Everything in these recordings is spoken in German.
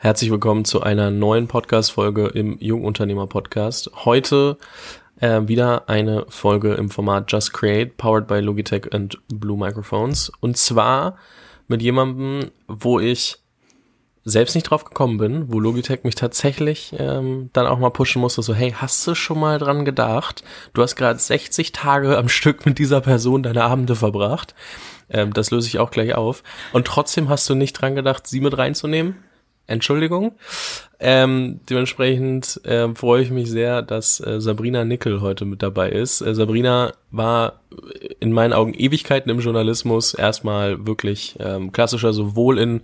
Herzlich willkommen zu einer neuen Podcast-Folge im Jungunternehmer-Podcast. Heute äh, wieder eine Folge im Format Just Create, powered by Logitech and Blue Microphones. Und zwar mit jemandem, wo ich selbst nicht drauf gekommen bin, wo Logitech mich tatsächlich ähm, dann auch mal pushen musste, so hey, hast du schon mal dran gedacht? Du hast gerade 60 Tage am Stück mit dieser Person deine Abende verbracht. Ähm, das löse ich auch gleich auf. Und trotzdem hast du nicht dran gedacht, sie mit reinzunehmen? Entschuldigung. Ähm, dementsprechend äh, freue ich mich sehr, dass äh, Sabrina Nickel heute mit dabei ist. Äh, Sabrina war in meinen Augen Ewigkeiten im Journalismus erstmal wirklich ähm, klassischer, sowohl in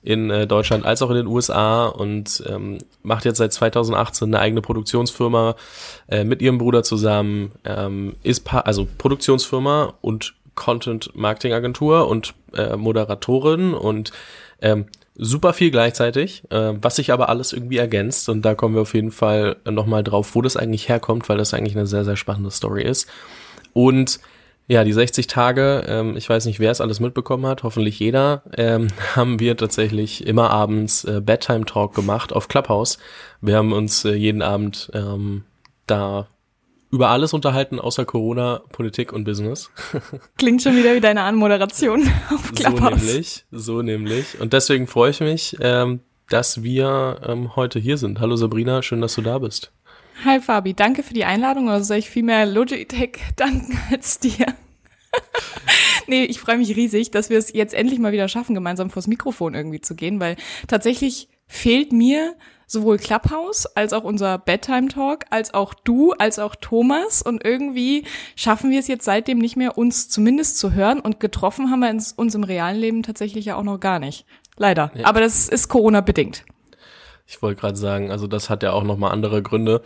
in äh, Deutschland als auch in den USA und ähm, macht jetzt seit 2018 eine eigene Produktionsfirma äh, mit ihrem Bruder zusammen, ähm, ist pa also Produktionsfirma und Content Marketing Agentur und äh, Moderatorin und ähm, super viel gleichzeitig, äh, was sich aber alles irgendwie ergänzt und da kommen wir auf jeden Fall nochmal drauf, wo das eigentlich herkommt, weil das eigentlich eine sehr, sehr spannende Story ist. Und ja, die 60 Tage, ähm, ich weiß nicht, wer es alles mitbekommen hat, hoffentlich jeder, ähm, haben wir tatsächlich immer abends äh, Bedtime Talk gemacht auf Clubhouse. Wir haben uns äh, jeden Abend ähm, da über alles unterhalten außer Corona, Politik und Business. Klingt schon wieder wie deine Anmoderation auf Clubhouse. So nämlich, so nämlich. Und deswegen freue ich mich, ähm, dass wir ähm, heute hier sind. Hallo Sabrina, schön, dass du da bist. Hi Fabi, danke für die Einladung. Oder soll ich viel mehr Logitech danken als dir? nee, ich freue mich riesig, dass wir es jetzt endlich mal wieder schaffen, gemeinsam vors Mikrofon irgendwie zu gehen, weil tatsächlich fehlt mir sowohl Clubhouse als auch unser Bedtime Talk, als auch du, als auch Thomas. Und irgendwie schaffen wir es jetzt seitdem nicht mehr, uns zumindest zu hören. Und getroffen haben wir uns im realen Leben tatsächlich ja auch noch gar nicht. Leider. Ja. Aber das ist Corona bedingt. Ich wollte gerade sagen, also das hat ja auch nochmal andere Gründe.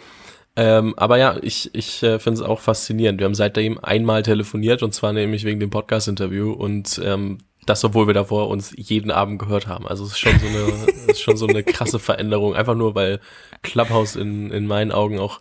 Ähm, aber ja, ich, ich äh, finde es auch faszinierend. Wir haben seitdem einmal telefoniert und zwar nämlich wegen dem Podcast-Interview und ähm, das, obwohl wir davor uns jeden Abend gehört haben. Also es ist schon so eine, ist schon so eine krasse Veränderung. Einfach nur, weil Clubhouse in, in meinen Augen auch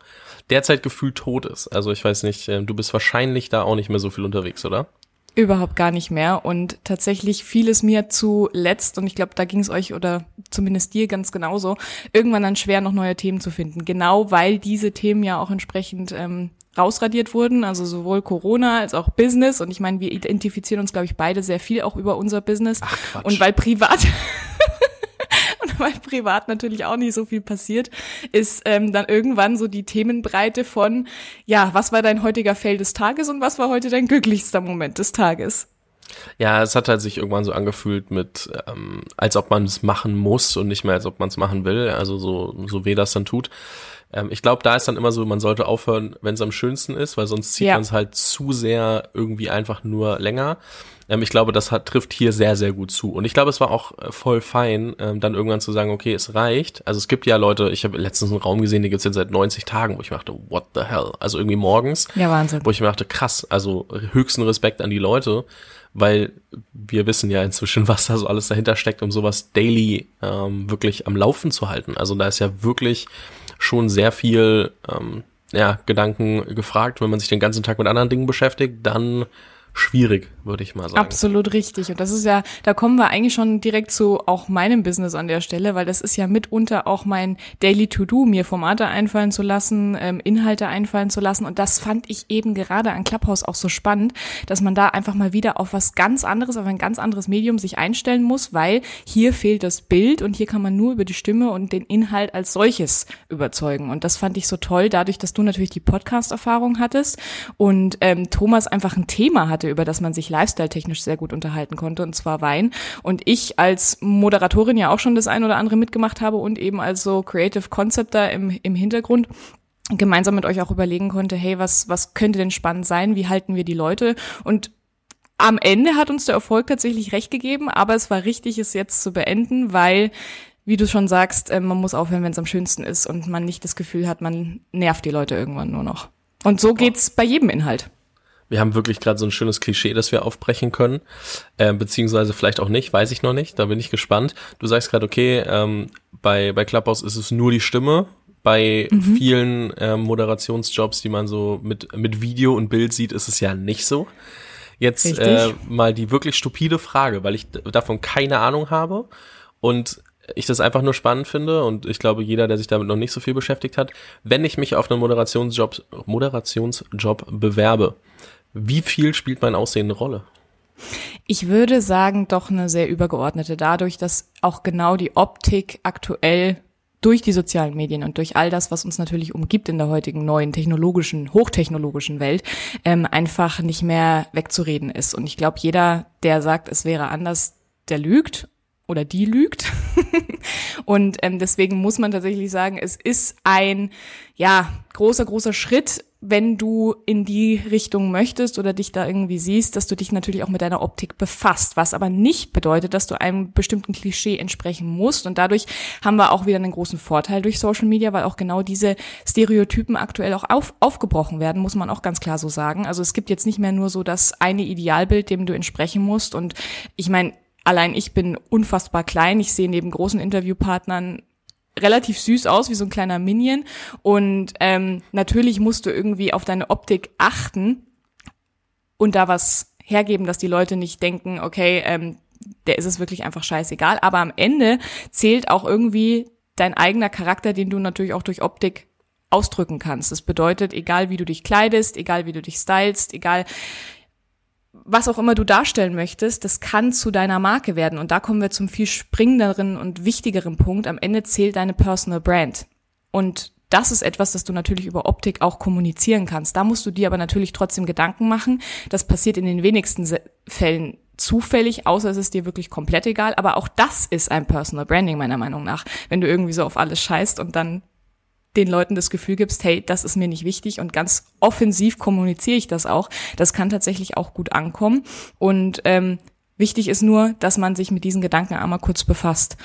derzeit gefühlt tot ist. Also ich weiß nicht, äh, du bist wahrscheinlich da auch nicht mehr so viel unterwegs, oder? Überhaupt gar nicht mehr. Und tatsächlich fiel es mir zuletzt, und ich glaube, da ging es euch oder zumindest dir ganz genauso, irgendwann dann schwer, noch neue Themen zu finden. Genau weil diese Themen ja auch entsprechend ähm, rausradiert wurden, also sowohl Corona als auch Business. Und ich meine, wir identifizieren uns, glaube ich, beide sehr viel auch über unser Business. Ach, Quatsch. und weil privat und weil privat natürlich auch nicht so viel passiert, ist ähm, dann irgendwann so die Themenbreite von, ja, was war dein heutiger Fail des Tages und was war heute dein glücklichster Moment des Tages? Ja, es hat halt sich irgendwann so angefühlt mit, ähm, als ob man es machen muss und nicht mehr als ob man es machen will. Also so, so weh das dann tut. Ähm, ich glaube, da ist dann immer so, man sollte aufhören, wenn es am schönsten ist, weil sonst zieht ja. man es halt zu sehr irgendwie einfach nur länger. Ähm, ich glaube, das hat, trifft hier sehr, sehr gut zu. Und ich glaube, es war auch äh, voll fein, ähm, dann irgendwann zu sagen, okay, es reicht. Also es gibt ja Leute, ich habe letztens einen Raum gesehen, die gibt's jetzt seit 90 Tagen, wo ich mir dachte, what the hell? Also irgendwie morgens. Ja, Wahnsinn. Wo ich mir dachte, krass, also höchsten Respekt an die Leute weil wir wissen ja inzwischen, was da so alles dahinter steckt, um sowas daily ähm, wirklich am Laufen zu halten. Also da ist ja wirklich schon sehr viel ähm, ja, Gedanken gefragt. Wenn man sich den ganzen Tag mit anderen Dingen beschäftigt, dann schwierig, würde ich mal sagen. Absolut richtig. Und das ist ja, da kommen wir eigentlich schon direkt zu auch meinem Business an der Stelle, weil das ist ja mitunter auch mein Daily To-Do, mir Formate einfallen zu lassen, ähm, Inhalte einfallen zu lassen. Und das fand ich eben gerade an Clubhouse auch so spannend, dass man da einfach mal wieder auf was ganz anderes, auf ein ganz anderes Medium sich einstellen muss, weil hier fehlt das Bild und hier kann man nur über die Stimme und den Inhalt als solches überzeugen. Und das fand ich so toll, dadurch, dass du natürlich die Podcast-Erfahrung hattest und ähm, Thomas einfach ein Thema hat hatte, über das man sich lifestyle-technisch sehr gut unterhalten konnte, und zwar Wein. Und ich als Moderatorin ja auch schon das ein oder andere mitgemacht habe und eben als so Creative Concepter im, im Hintergrund gemeinsam mit euch auch überlegen konnte, hey, was, was könnte denn spannend sein? Wie halten wir die Leute? Und am Ende hat uns der Erfolg tatsächlich recht gegeben, aber es war richtig, es jetzt zu beenden, weil, wie du schon sagst, äh, man muss aufhören, wenn es am schönsten ist und man nicht das Gefühl hat, man nervt die Leute irgendwann nur noch. Und so geht's bei jedem Inhalt wir haben wirklich gerade so ein schönes Klischee, das wir aufbrechen können, äh, beziehungsweise vielleicht auch nicht, weiß ich noch nicht, da bin ich gespannt. Du sagst gerade, okay, ähm, bei, bei Clubhouse ist es nur die Stimme, bei mhm. vielen äh, Moderationsjobs, die man so mit, mit Video und Bild sieht, ist es ja nicht so. Jetzt äh, mal die wirklich stupide Frage, weil ich davon keine Ahnung habe und ich das einfach nur spannend finde und ich glaube, jeder, der sich damit noch nicht so viel beschäftigt hat, wenn ich mich auf einen Moderationsjob, Moderationsjob bewerbe, wie viel spielt mein Aussehen eine Rolle? Ich würde sagen, doch eine sehr übergeordnete, dadurch, dass auch genau die Optik aktuell durch die sozialen Medien und durch all das, was uns natürlich umgibt in der heutigen neuen technologischen, hochtechnologischen Welt, ähm, einfach nicht mehr wegzureden ist. Und ich glaube, jeder, der sagt, es wäre anders, der lügt oder die lügt. und ähm, deswegen muss man tatsächlich sagen, es ist ein ja großer großer Schritt, wenn du in die Richtung möchtest oder dich da irgendwie siehst, dass du dich natürlich auch mit deiner Optik befasst, was aber nicht bedeutet, dass du einem bestimmten Klischee entsprechen musst. Und dadurch haben wir auch wieder einen großen Vorteil durch Social Media, weil auch genau diese Stereotypen aktuell auch auf, aufgebrochen werden, muss man auch ganz klar so sagen. Also es gibt jetzt nicht mehr nur so das eine Idealbild, dem du entsprechen musst. Und ich meine, allein ich bin unfassbar klein. Ich sehe neben großen Interviewpartnern relativ süß aus, wie so ein kleiner Minion. Und ähm, natürlich musst du irgendwie auf deine Optik achten und da was hergeben, dass die Leute nicht denken, okay, ähm, der ist es wirklich einfach scheißegal. Aber am Ende zählt auch irgendwie dein eigener Charakter, den du natürlich auch durch Optik ausdrücken kannst. Das bedeutet, egal wie du dich kleidest, egal wie du dich stylst, egal was auch immer du darstellen möchtest, das kann zu deiner Marke werden. Und da kommen wir zum viel springenderen und wichtigeren Punkt. Am Ende zählt deine Personal Brand. Und das ist etwas, das du natürlich über Optik auch kommunizieren kannst. Da musst du dir aber natürlich trotzdem Gedanken machen. Das passiert in den wenigsten Fällen zufällig, außer es ist dir wirklich komplett egal. Aber auch das ist ein Personal Branding meiner Meinung nach. Wenn du irgendwie so auf alles scheißt und dann den Leuten das Gefühl gibst, hey, das ist mir nicht wichtig und ganz offensiv kommuniziere ich das auch. Das kann tatsächlich auch gut ankommen. Und ähm, wichtig ist nur, dass man sich mit diesen Gedanken einmal kurz befasst.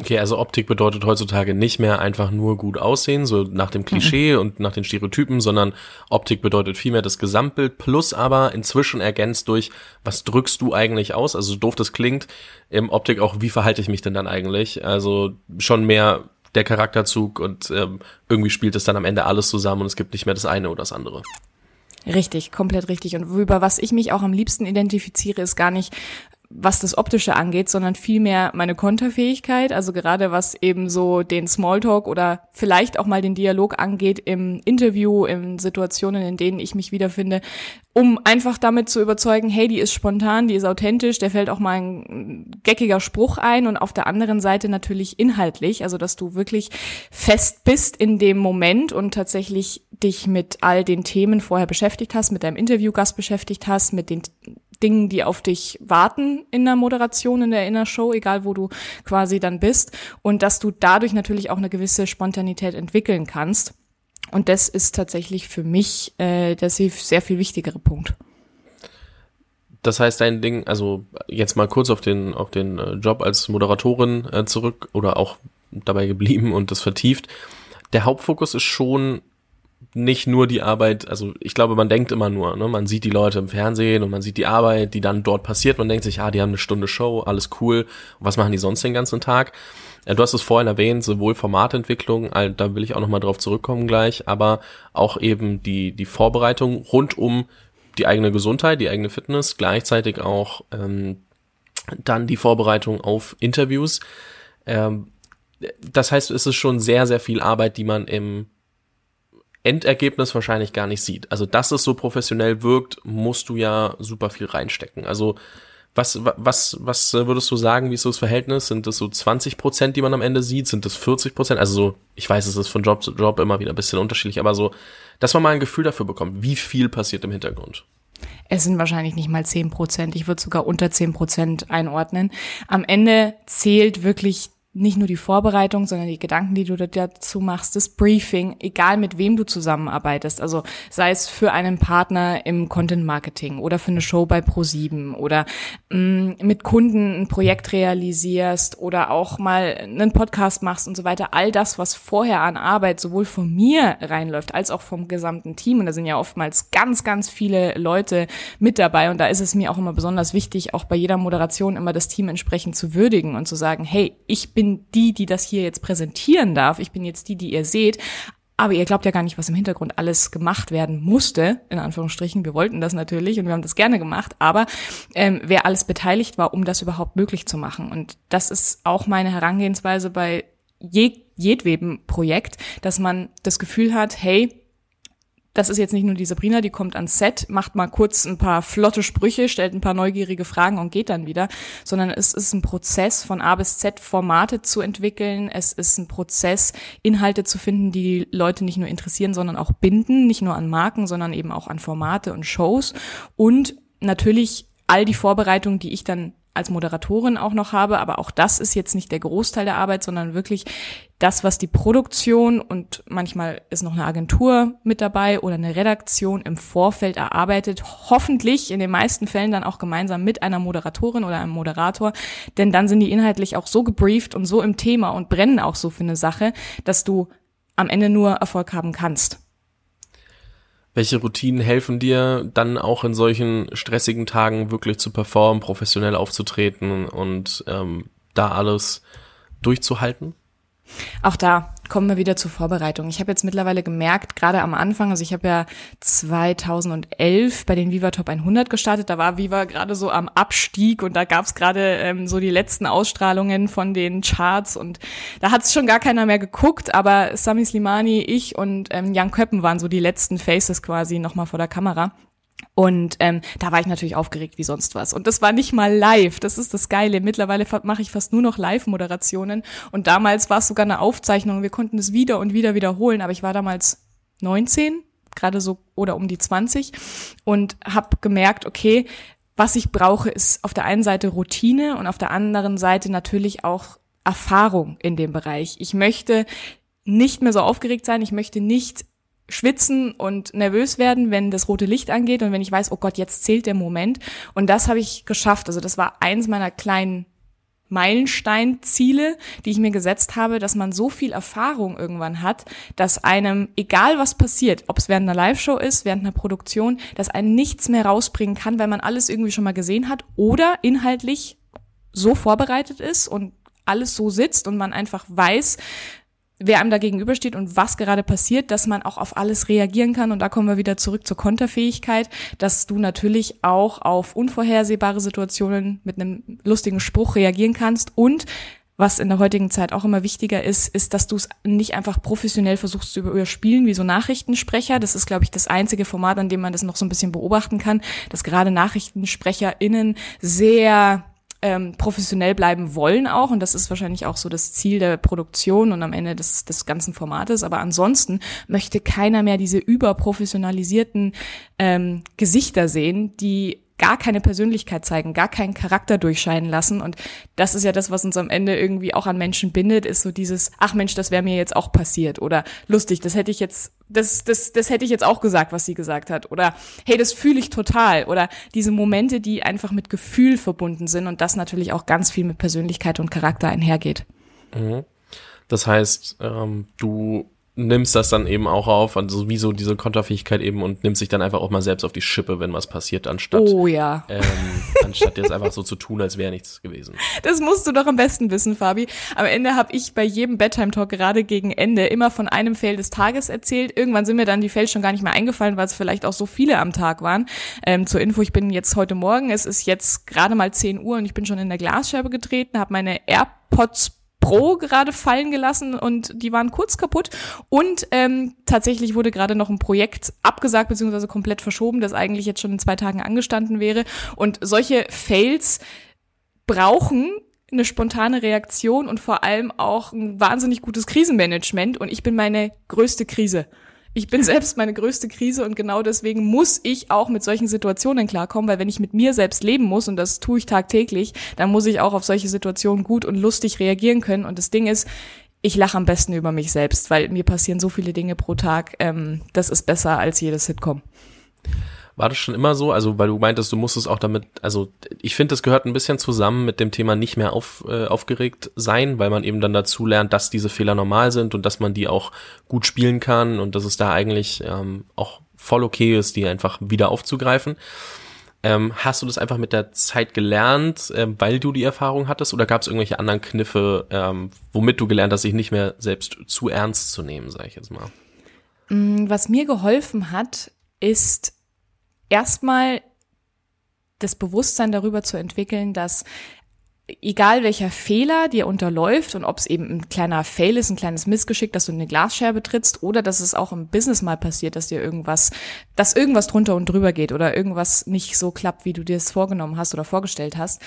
Okay, also Optik bedeutet heutzutage nicht mehr einfach nur gut aussehen, so nach dem Klischee mhm. und nach den Stereotypen, sondern Optik bedeutet vielmehr das Gesamtbild plus aber inzwischen ergänzt durch, was drückst du eigentlich aus? Also so doof das klingt, im Optik auch, wie verhalte ich mich denn dann eigentlich? Also schon mehr der Charakterzug und ähm, irgendwie spielt es dann am Ende alles zusammen und es gibt nicht mehr das eine oder das andere. Richtig, komplett richtig. Und über was ich mich auch am liebsten identifiziere, ist gar nicht, was das Optische angeht, sondern vielmehr meine Konterfähigkeit, also gerade was eben so den Smalltalk oder vielleicht auch mal den Dialog angeht im Interview, in Situationen, in denen ich mich wiederfinde, um einfach damit zu überzeugen, hey, die ist spontan, die ist authentisch, der fällt auch mal ein geckiger Spruch ein und auf der anderen Seite natürlich inhaltlich, also dass du wirklich fest bist in dem Moment und tatsächlich dich mit all den Themen vorher beschäftigt hast, mit deinem Interviewgast beschäftigt hast, mit den Dingen, die auf dich warten in der Moderation, in der Inner Show, egal wo du quasi dann bist. Und dass du dadurch natürlich auch eine gewisse Spontanität entwickeln kannst. Und das ist tatsächlich für mich äh, der sehr viel wichtigere Punkt. Das heißt, dein Ding, also jetzt mal kurz auf den, auf den äh, Job als Moderatorin äh, zurück oder auch dabei geblieben und das vertieft. Der Hauptfokus ist schon nicht nur die Arbeit, also ich glaube, man denkt immer nur, ne, man sieht die Leute im Fernsehen und man sieht die Arbeit, die dann dort passiert, man denkt sich, ah, die haben eine Stunde Show, alles cool, was machen die sonst den ganzen Tag? Ja, du hast es vorhin erwähnt, sowohl Formatentwicklung, da will ich auch nochmal drauf zurückkommen gleich, aber auch eben die, die Vorbereitung rund um die eigene Gesundheit, die eigene Fitness, gleichzeitig auch ähm, dann die Vorbereitung auf Interviews. Ähm, das heißt, es ist schon sehr, sehr viel Arbeit, die man im Endergebnis wahrscheinlich gar nicht sieht. Also, dass es so professionell wirkt, musst du ja super viel reinstecken. Also, was, was, was würdest du sagen, wie ist so das Verhältnis? Sind das so 20 Prozent, die man am Ende sieht? Sind das 40 Prozent? Also so, ich weiß, es ist von Job zu Job immer wieder ein bisschen unterschiedlich, aber so, dass man mal ein Gefühl dafür bekommt, wie viel passiert im Hintergrund. Es sind wahrscheinlich nicht mal 10 Prozent. Ich würde sogar unter 10 Prozent einordnen. Am Ende zählt wirklich nicht nur die Vorbereitung, sondern die Gedanken, die du dazu machst, das Briefing, egal mit wem du zusammenarbeitest, also sei es für einen Partner im Content Marketing oder für eine Show bei Pro7 oder mh, mm, mit Kunden ein Projekt realisierst oder auch mal einen Podcast machst und so weiter, all das, was vorher an Arbeit sowohl von mir reinläuft als auch vom gesamten Team. Und da sind ja oftmals ganz, ganz viele Leute mit dabei. Und da ist es mir auch immer besonders wichtig, auch bei jeder Moderation immer das Team entsprechend zu würdigen und zu sagen, hey, ich bin die, die das hier jetzt präsentieren darf. Ich bin jetzt die, die ihr seht. aber ihr glaubt ja gar nicht, was im Hintergrund alles gemacht werden musste, in Anführungsstrichen. Wir wollten das natürlich und wir haben das gerne gemacht, aber ähm, wer alles beteiligt war, um das überhaupt möglich zu machen. Und das ist auch meine Herangehensweise bei je, jedwedem Projekt, dass man das Gefühl hat, hey, das ist jetzt nicht nur die Sabrina, die kommt ans Set, macht mal kurz ein paar flotte Sprüche, stellt ein paar neugierige Fragen und geht dann wieder, sondern es ist ein Prozess von A bis Z Formate zu entwickeln. Es ist ein Prozess, Inhalte zu finden, die, Leute nicht nur interessieren, sondern auch binden, nicht nur an Marken, sondern eben auch an Formate und Shows und natürlich all die Vorbereitungen, die ich dann als Moderatorin auch noch habe, aber auch das ist jetzt nicht der Großteil der Arbeit, sondern wirklich das, was die Produktion und manchmal ist noch eine Agentur mit dabei oder eine Redaktion im Vorfeld erarbeitet, hoffentlich in den meisten Fällen dann auch gemeinsam mit einer Moderatorin oder einem Moderator, denn dann sind die inhaltlich auch so gebrieft und so im Thema und brennen auch so für eine Sache, dass du am Ende nur Erfolg haben kannst. Welche Routinen helfen dir dann auch in solchen stressigen Tagen wirklich zu performen, professionell aufzutreten und ähm, da alles durchzuhalten? Auch da kommen wir wieder zur Vorbereitung. Ich habe jetzt mittlerweile gemerkt, gerade am Anfang, also ich habe ja 2011 bei den Viva Top 100 gestartet, da war Viva gerade so am Abstieg und da gab es gerade ähm, so die letzten Ausstrahlungen von den Charts und da hat es schon gar keiner mehr geguckt, aber Sami Slimani, ich und ähm, Jan Köppen waren so die letzten Faces quasi nochmal vor der Kamera. Und ähm, da war ich natürlich aufgeregt wie sonst was. Und das war nicht mal live. Das ist das Geile. Mittlerweile mache ich fast nur noch Live-Moderationen. Und damals war es sogar eine Aufzeichnung. Wir konnten es wieder und wieder wiederholen. Aber ich war damals 19, gerade so oder um die 20 und habe gemerkt, okay, was ich brauche, ist auf der einen Seite Routine und auf der anderen Seite natürlich auch Erfahrung in dem Bereich. Ich möchte nicht mehr so aufgeregt sein. Ich möchte nicht schwitzen und nervös werden, wenn das rote Licht angeht und wenn ich weiß, oh Gott, jetzt zählt der Moment. Und das habe ich geschafft. Also das war eins meiner kleinen Meilensteinziele, die ich mir gesetzt habe, dass man so viel Erfahrung irgendwann hat, dass einem, egal was passiert, ob es während einer Live-Show ist, während einer Produktion, dass einen nichts mehr rausbringen kann, weil man alles irgendwie schon mal gesehen hat oder inhaltlich so vorbereitet ist und alles so sitzt und man einfach weiß, wer einem da gegenübersteht und was gerade passiert, dass man auch auf alles reagieren kann. Und da kommen wir wieder zurück zur Konterfähigkeit, dass du natürlich auch auf unvorhersehbare Situationen mit einem lustigen Spruch reagieren kannst und was in der heutigen Zeit auch immer wichtiger ist, ist, dass du es nicht einfach professionell versuchst zu überspielen wie so Nachrichtensprecher. Das ist, glaube ich, das einzige Format, an dem man das noch so ein bisschen beobachten kann, dass gerade NachrichtensprecherInnen sehr ähm, professionell bleiben wollen auch. Und das ist wahrscheinlich auch so das Ziel der Produktion und am Ende des, des ganzen Formates. Aber ansonsten möchte keiner mehr diese überprofessionalisierten ähm, Gesichter sehen, die gar keine Persönlichkeit zeigen, gar keinen Charakter durchscheinen lassen. Und das ist ja das, was uns am Ende irgendwie auch an Menschen bindet, ist so dieses, ach Mensch, das wäre mir jetzt auch passiert. Oder lustig, das hätte ich jetzt, das, das, das hätte ich jetzt auch gesagt, was sie gesagt hat. Oder hey, das fühle ich total. Oder diese Momente, die einfach mit Gefühl verbunden sind und das natürlich auch ganz viel mit Persönlichkeit und Charakter einhergeht. Mhm. Das heißt, ähm, du nimmst das dann eben auch auf, also wie so diese Konterfähigkeit eben und nimmst sich dann einfach auch mal selbst auf die Schippe, wenn was passiert, anstatt, oh, ja. ähm, anstatt jetzt einfach so zu tun, als wäre nichts gewesen. Das musst du doch am besten wissen, Fabi. Am Ende habe ich bei jedem Bedtime-Talk gerade gegen Ende immer von einem Fail des Tages erzählt. Irgendwann sind mir dann die Fails schon gar nicht mehr eingefallen, weil es vielleicht auch so viele am Tag waren. Ähm, zur Info, ich bin jetzt heute Morgen, es ist jetzt gerade mal 10 Uhr und ich bin schon in der Glasscheibe getreten, habe meine AirPods Pro gerade fallen gelassen und die waren kurz kaputt. Und ähm, tatsächlich wurde gerade noch ein Projekt abgesagt bzw. komplett verschoben, das eigentlich jetzt schon in zwei Tagen angestanden wäre. Und solche Fails brauchen eine spontane Reaktion und vor allem auch ein wahnsinnig gutes Krisenmanagement. Und ich bin meine größte Krise. Ich bin selbst meine größte Krise und genau deswegen muss ich auch mit solchen Situationen klarkommen, weil wenn ich mit mir selbst leben muss und das tue ich tagtäglich, dann muss ich auch auf solche Situationen gut und lustig reagieren können. Und das Ding ist, ich lache am besten über mich selbst, weil mir passieren so viele Dinge pro Tag. Ähm, das ist besser als jedes Sitcom. War das schon immer so? Also, weil du meintest, du musstest auch damit, also ich finde, das gehört ein bisschen zusammen mit dem Thema nicht mehr auf, äh, aufgeregt sein, weil man eben dann dazu lernt, dass diese Fehler normal sind und dass man die auch gut spielen kann und dass es da eigentlich ähm, auch voll okay ist, die einfach wieder aufzugreifen. Ähm, hast du das einfach mit der Zeit gelernt, äh, weil du die Erfahrung hattest, oder gab es irgendwelche anderen Kniffe, ähm, womit du gelernt hast, sich nicht mehr selbst zu ernst zu nehmen, sage ich jetzt mal? Mm, was mir geholfen hat, ist erstmal das Bewusstsein darüber zu entwickeln, dass egal welcher Fehler dir unterläuft und ob es eben ein kleiner Fail ist, ein kleines Missgeschick, dass du eine Glasscherbe trittst oder dass es auch im Business mal passiert, dass dir irgendwas, dass irgendwas drunter und drüber geht oder irgendwas nicht so klappt, wie du dir es vorgenommen hast oder vorgestellt hast,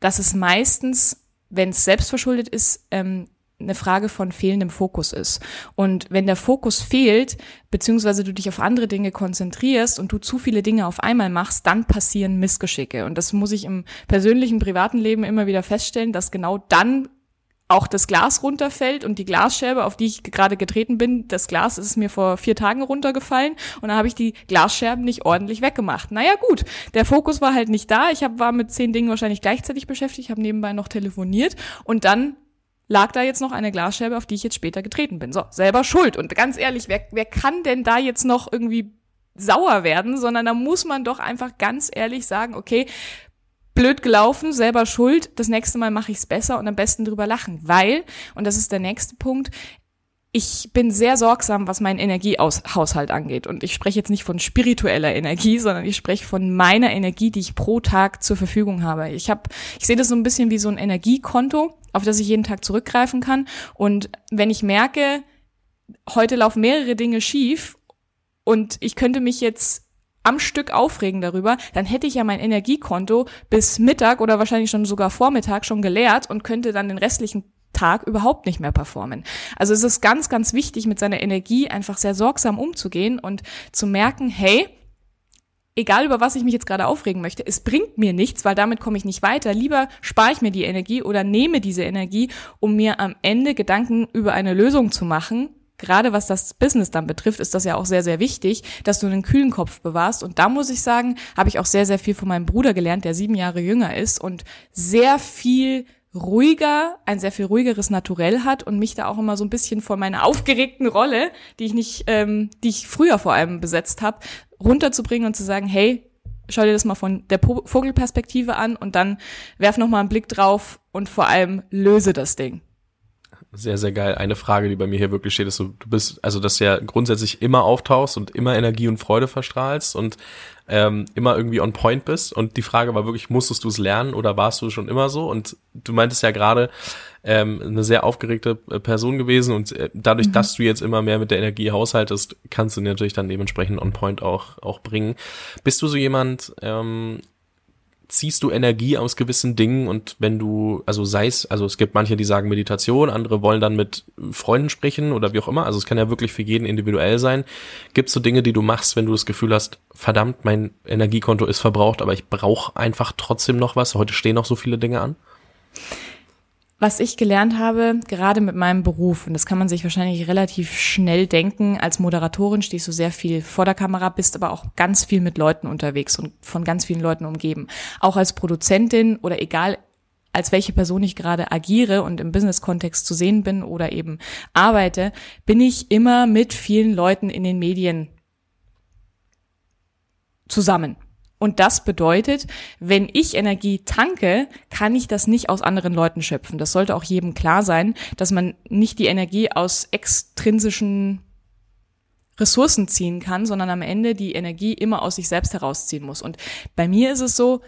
dass es meistens, wenn es selbstverschuldet ist, ähm, eine Frage von fehlendem Fokus ist. Und wenn der Fokus fehlt, beziehungsweise du dich auf andere Dinge konzentrierst und du zu viele Dinge auf einmal machst, dann passieren Missgeschicke. Und das muss ich im persönlichen, privaten Leben immer wieder feststellen, dass genau dann auch das Glas runterfällt und die Glasscherbe, auf die ich gerade getreten bin, das Glas ist mir vor vier Tagen runtergefallen und dann habe ich die Glasscherben nicht ordentlich weggemacht. Naja gut, der Fokus war halt nicht da. Ich hab, war mit zehn Dingen wahrscheinlich gleichzeitig beschäftigt, habe nebenbei noch telefoniert und dann lag da jetzt noch eine Glasscherbe, auf die ich jetzt später getreten bin. So, selber schuld. Und ganz ehrlich, wer, wer kann denn da jetzt noch irgendwie sauer werden, sondern da muss man doch einfach ganz ehrlich sagen, okay, blöd gelaufen, selber schuld, das nächste Mal mache ich es besser und am besten drüber lachen, weil, und das ist der nächste Punkt, ich bin sehr sorgsam, was meinen Energiehaushalt angeht. Und ich spreche jetzt nicht von spiritueller Energie, sondern ich spreche von meiner Energie, die ich pro Tag zur Verfügung habe. Ich habe, ich sehe das so ein bisschen wie so ein Energiekonto, auf das ich jeden Tag zurückgreifen kann. Und wenn ich merke, heute laufen mehrere Dinge schief und ich könnte mich jetzt am Stück aufregen darüber, dann hätte ich ja mein Energiekonto bis Mittag oder wahrscheinlich schon sogar Vormittag schon geleert und könnte dann den restlichen Tag überhaupt nicht mehr performen. Also es ist ganz, ganz wichtig, mit seiner Energie einfach sehr sorgsam umzugehen und zu merken, hey, egal über was ich mich jetzt gerade aufregen möchte, es bringt mir nichts, weil damit komme ich nicht weiter. Lieber spare ich mir die Energie oder nehme diese Energie, um mir am Ende Gedanken über eine Lösung zu machen. Gerade was das Business dann betrifft, ist das ja auch sehr, sehr wichtig, dass du einen kühlen Kopf bewahrst. Und da muss ich sagen, habe ich auch sehr, sehr viel von meinem Bruder gelernt, der sieben Jahre jünger ist und sehr viel ruhiger, ein sehr viel ruhigeres Naturell hat und mich da auch immer so ein bisschen von meiner aufgeregten Rolle, die ich nicht, ähm, die ich früher vor allem besetzt habe, runterzubringen und zu sagen, hey, schau dir das mal von der Vogelperspektive an und dann werf noch mal einen Blick drauf und vor allem löse das Ding. Sehr, sehr geil. Eine Frage, die bei mir hier wirklich steht, ist so, du bist, also dass du ja grundsätzlich immer auftauchst und immer Energie und Freude verstrahlst und ähm, immer irgendwie on point bist. Und die Frage war wirklich, musstest du es lernen oder warst du schon immer so? Und du meintest ja gerade, ähm, eine sehr aufgeregte äh, Person gewesen und äh, dadurch, mhm. dass du jetzt immer mehr mit der Energie haushaltest, kannst du natürlich dann dementsprechend on point auch, auch bringen. Bist du so jemand, ähm, ziehst du Energie aus gewissen Dingen und wenn du, also sei es, also es gibt manche, die sagen Meditation, andere wollen dann mit Freunden sprechen oder wie auch immer, also es kann ja wirklich für jeden individuell sein. Gibt es so Dinge, die du machst, wenn du das Gefühl hast, verdammt, mein Energiekonto ist verbraucht, aber ich brauche einfach trotzdem noch was, heute stehen noch so viele Dinge an? Was ich gelernt habe, gerade mit meinem Beruf, und das kann man sich wahrscheinlich relativ schnell denken, als Moderatorin stehst du sehr viel vor der Kamera, bist aber auch ganz viel mit Leuten unterwegs und von ganz vielen Leuten umgeben. Auch als Produzentin oder egal, als welche Person ich gerade agiere und im Business-Kontext zu sehen bin oder eben arbeite, bin ich immer mit vielen Leuten in den Medien zusammen. Und das bedeutet, wenn ich Energie tanke, kann ich das nicht aus anderen Leuten schöpfen. Das sollte auch jedem klar sein, dass man nicht die Energie aus extrinsischen Ressourcen ziehen kann, sondern am Ende die Energie immer aus sich selbst herausziehen muss. Und bei mir ist es so,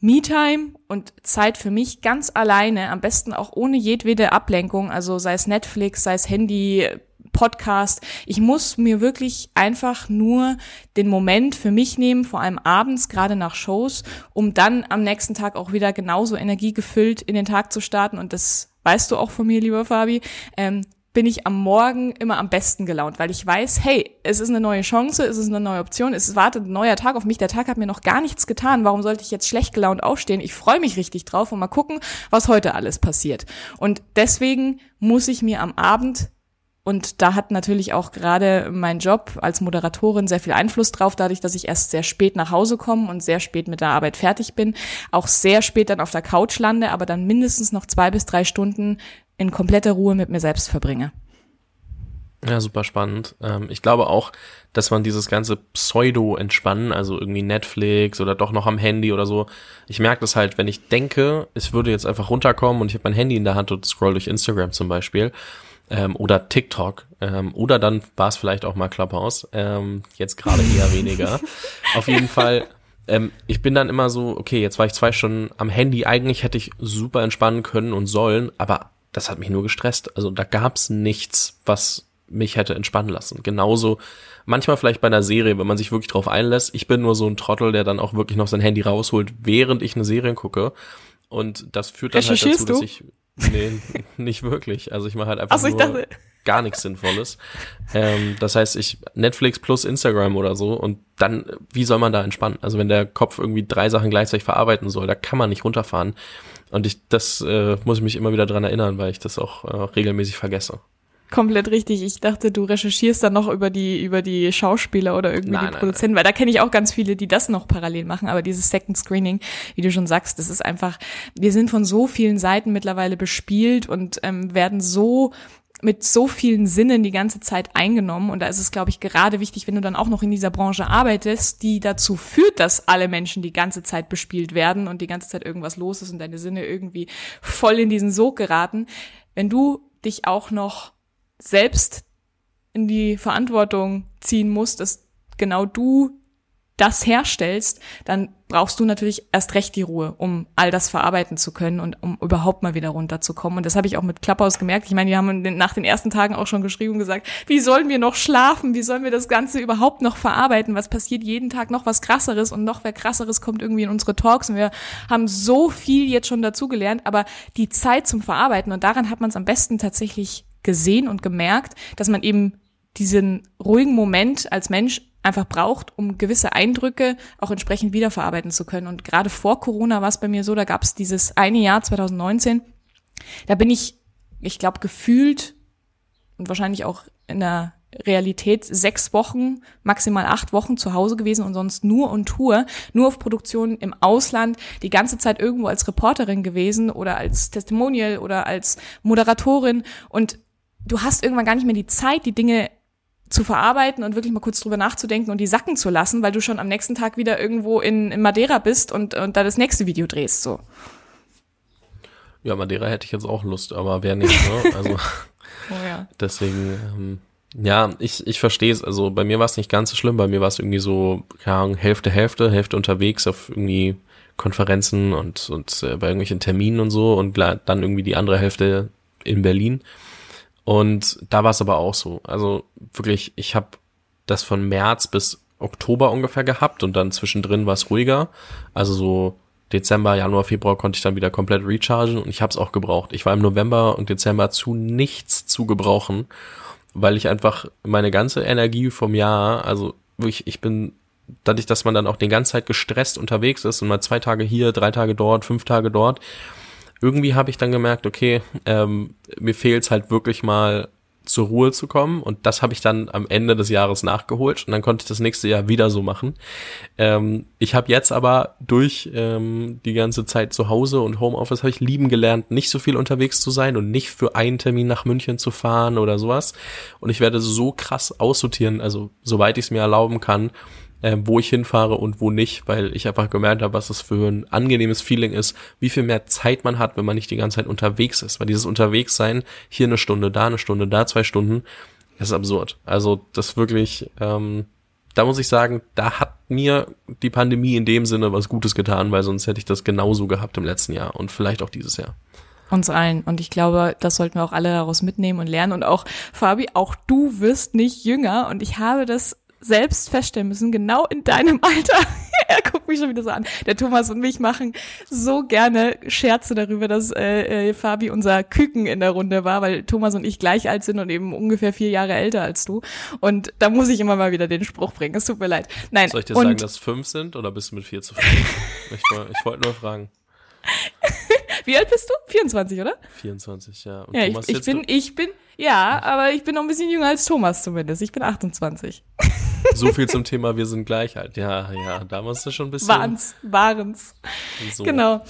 Me-Time und Zeit für mich ganz alleine, am besten auch ohne jedwede Ablenkung, also sei es Netflix, sei es Handy, Podcast. Ich muss mir wirklich einfach nur den Moment für mich nehmen, vor allem abends, gerade nach Shows, um dann am nächsten Tag auch wieder genauso energiegefüllt in den Tag zu starten. Und das weißt du auch von mir, lieber Fabi. Ähm, bin ich am Morgen immer am besten gelaunt, weil ich weiß, hey, es ist eine neue Chance, es ist eine neue Option, es wartet ein neuer Tag auf mich. Der Tag hat mir noch gar nichts getan. Warum sollte ich jetzt schlecht gelaunt aufstehen? Ich freue mich richtig drauf und mal gucken, was heute alles passiert. Und deswegen muss ich mir am Abend und da hat natürlich auch gerade mein Job als Moderatorin sehr viel Einfluss drauf, dadurch, dass ich erst sehr spät nach Hause komme und sehr spät mit der Arbeit fertig bin, auch sehr spät dann auf der Couch lande, aber dann mindestens noch zwei bis drei Stunden in kompletter Ruhe mit mir selbst verbringe. Ja, super spannend. Ähm, ich glaube auch, dass man dieses ganze Pseudo-Entspannen, also irgendwie Netflix oder doch noch am Handy oder so, ich merke das halt, wenn ich denke, es würde jetzt einfach runterkommen und ich habe mein Handy in der Hand und scroll durch Instagram zum Beispiel, ähm, oder TikTok ähm, oder dann war es vielleicht auch mal Clubhouse. Ähm, jetzt gerade eher weniger. Auf jeden Fall. Ähm, ich bin dann immer so, okay, jetzt war ich zwei Stunden am Handy. Eigentlich hätte ich super entspannen können und sollen, aber das hat mich nur gestresst. Also da gab's nichts, was mich hätte entspannen lassen. Genauso manchmal vielleicht bei einer Serie, wenn man sich wirklich drauf einlässt. Ich bin nur so ein Trottel, der dann auch wirklich noch sein Handy rausholt, während ich eine Serie gucke. Und das führt dann halt dazu, dass ich nee, nicht wirklich. Also ich mache halt einfach so, nur gar nichts Sinnvolles. Ähm, das heißt, ich Netflix plus Instagram oder so und dann, wie soll man da entspannen? Also wenn der Kopf irgendwie drei Sachen gleichzeitig verarbeiten soll, da kann man nicht runterfahren. Und ich, das äh, muss ich mich immer wieder dran erinnern, weil ich das auch äh, regelmäßig vergesse. Komplett richtig. Ich dachte, du recherchierst dann noch über die über die Schauspieler oder irgendwie nein, die Produzenten, weil da kenne ich auch ganz viele, die das noch parallel machen. Aber dieses Second Screening, wie du schon sagst, das ist einfach. Wir sind von so vielen Seiten mittlerweile bespielt und ähm, werden so mit so vielen Sinnen die ganze Zeit eingenommen. Und da ist es, glaube ich, gerade wichtig, wenn du dann auch noch in dieser Branche arbeitest, die dazu führt, dass alle Menschen die ganze Zeit bespielt werden und die ganze Zeit irgendwas los ist und deine Sinne irgendwie voll in diesen Sog geraten. Wenn du dich auch noch selbst in die Verantwortung ziehen musst, dass genau du das herstellst, dann brauchst du natürlich erst recht die Ruhe, um all das verarbeiten zu können und um überhaupt mal wieder runterzukommen. Und das habe ich auch mit Klapphaus gemerkt. Ich meine, wir haben nach den ersten Tagen auch schon geschrieben und gesagt, wie sollen wir noch schlafen? Wie sollen wir das Ganze überhaupt noch verarbeiten? Was passiert jeden Tag noch was krasseres und noch wer krasseres kommt irgendwie in unsere Talks und wir haben so viel jetzt schon dazugelernt, aber die Zeit zum Verarbeiten und daran hat man es am besten tatsächlich gesehen und gemerkt, dass man eben diesen ruhigen Moment als Mensch einfach braucht, um gewisse Eindrücke auch entsprechend wiederverarbeiten zu können. Und gerade vor Corona war es bei mir so, da gab es dieses eine Jahr 2019, da bin ich, ich glaube, gefühlt und wahrscheinlich auch in der Realität sechs Wochen, maximal acht Wochen zu Hause gewesen und sonst nur und Tour, nur auf Produktionen im Ausland, die ganze Zeit irgendwo als Reporterin gewesen oder als Testimonial oder als Moderatorin und du hast irgendwann gar nicht mehr die Zeit, die Dinge zu verarbeiten und wirklich mal kurz drüber nachzudenken und die sacken zu lassen, weil du schon am nächsten Tag wieder irgendwo in, in Madeira bist und, und da das nächste Video drehst, so. Ja, Madeira hätte ich jetzt auch Lust, aber wer nicht, ne? Also, oh ja. deswegen, ähm, ja, ich, ich verstehe es. Also bei mir war es nicht ganz so schlimm, bei mir war es irgendwie so, keine Ahnung, Hälfte, Hälfte, Hälfte unterwegs auf irgendwie Konferenzen und, und äh, bei irgendwelchen Terminen und so und dann irgendwie die andere Hälfte in Berlin. Und da war es aber auch so. Also wirklich, ich habe das von März bis Oktober ungefähr gehabt und dann zwischendrin war es ruhiger. Also so Dezember, Januar, Februar konnte ich dann wieder komplett rechargen und ich habe es auch gebraucht. Ich war im November und Dezember zu nichts zu gebrauchen, weil ich einfach meine ganze Energie vom Jahr, also wirklich, ich bin dadurch, dass man dann auch die ganze Zeit gestresst unterwegs ist und mal zwei Tage hier, drei Tage dort, fünf Tage dort, irgendwie habe ich dann gemerkt, okay, ähm, mir fehlt es halt wirklich mal zur Ruhe zu kommen und das habe ich dann am Ende des Jahres nachgeholt und dann konnte ich das nächste Jahr wieder so machen. Ähm, ich habe jetzt aber durch ähm, die ganze Zeit zu Hause und Homeoffice habe ich lieben gelernt, nicht so viel unterwegs zu sein und nicht für einen Termin nach München zu fahren oder sowas. Und ich werde so krass aussortieren, also soweit ich es mir erlauben kann, äh, wo ich hinfahre und wo nicht, weil ich einfach gemerkt habe, was das für ein angenehmes Feeling ist, wie viel mehr Zeit man hat, wenn man nicht die ganze Zeit unterwegs ist. Weil dieses Unterwegssein, hier eine Stunde, da eine Stunde, da zwei Stunden, ist absurd. Also das wirklich, ähm, da muss ich sagen, da hat mir die Pandemie in dem Sinne was Gutes getan, weil sonst hätte ich das genauso gehabt im letzten Jahr und vielleicht auch dieses Jahr. Uns allen. Und ich glaube, das sollten wir auch alle daraus mitnehmen und lernen. Und auch, Fabi, auch du wirst nicht jünger. Und ich habe das selbst feststellen müssen, genau in deinem Alter. er guckt mich schon wieder so an. Der Thomas und mich machen so gerne Scherze darüber, dass äh, äh, Fabi unser Küken in der Runde war, weil Thomas und ich gleich alt sind und eben ungefähr vier Jahre älter als du. Und da muss ich immer mal wieder den Spruch bringen. Es tut mir leid. Nein. Soll ich dir sagen, dass fünf sind oder bist du mit vier zufrieden? ich, ich wollte nur fragen. Wie alt bist du? 24, oder? 24, ja. Und ja, Thomas ich, ich bin, ich bin, ja, aber ich bin noch ein bisschen jünger als Thomas zumindest. Ich bin 28. So viel zum Thema, wir sind gleich alt. Ja, ja, da musst du schon ein bisschen. Waren's, waren's. So. Genau.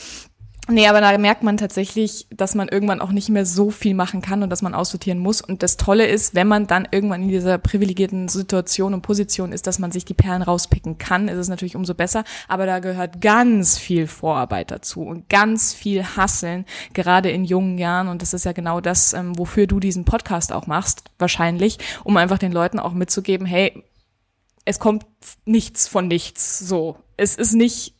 Nee, aber da merkt man tatsächlich, dass man irgendwann auch nicht mehr so viel machen kann und dass man aussortieren muss. Und das Tolle ist, wenn man dann irgendwann in dieser privilegierten Situation und Position ist, dass man sich die Perlen rauspicken kann, ist es natürlich umso besser. Aber da gehört ganz viel Vorarbeit dazu und ganz viel Hasseln, gerade in jungen Jahren. Und das ist ja genau das, ähm, wofür du diesen Podcast auch machst, wahrscheinlich, um einfach den Leuten auch mitzugeben, hey, es kommt nichts von nichts, so. Es ist nicht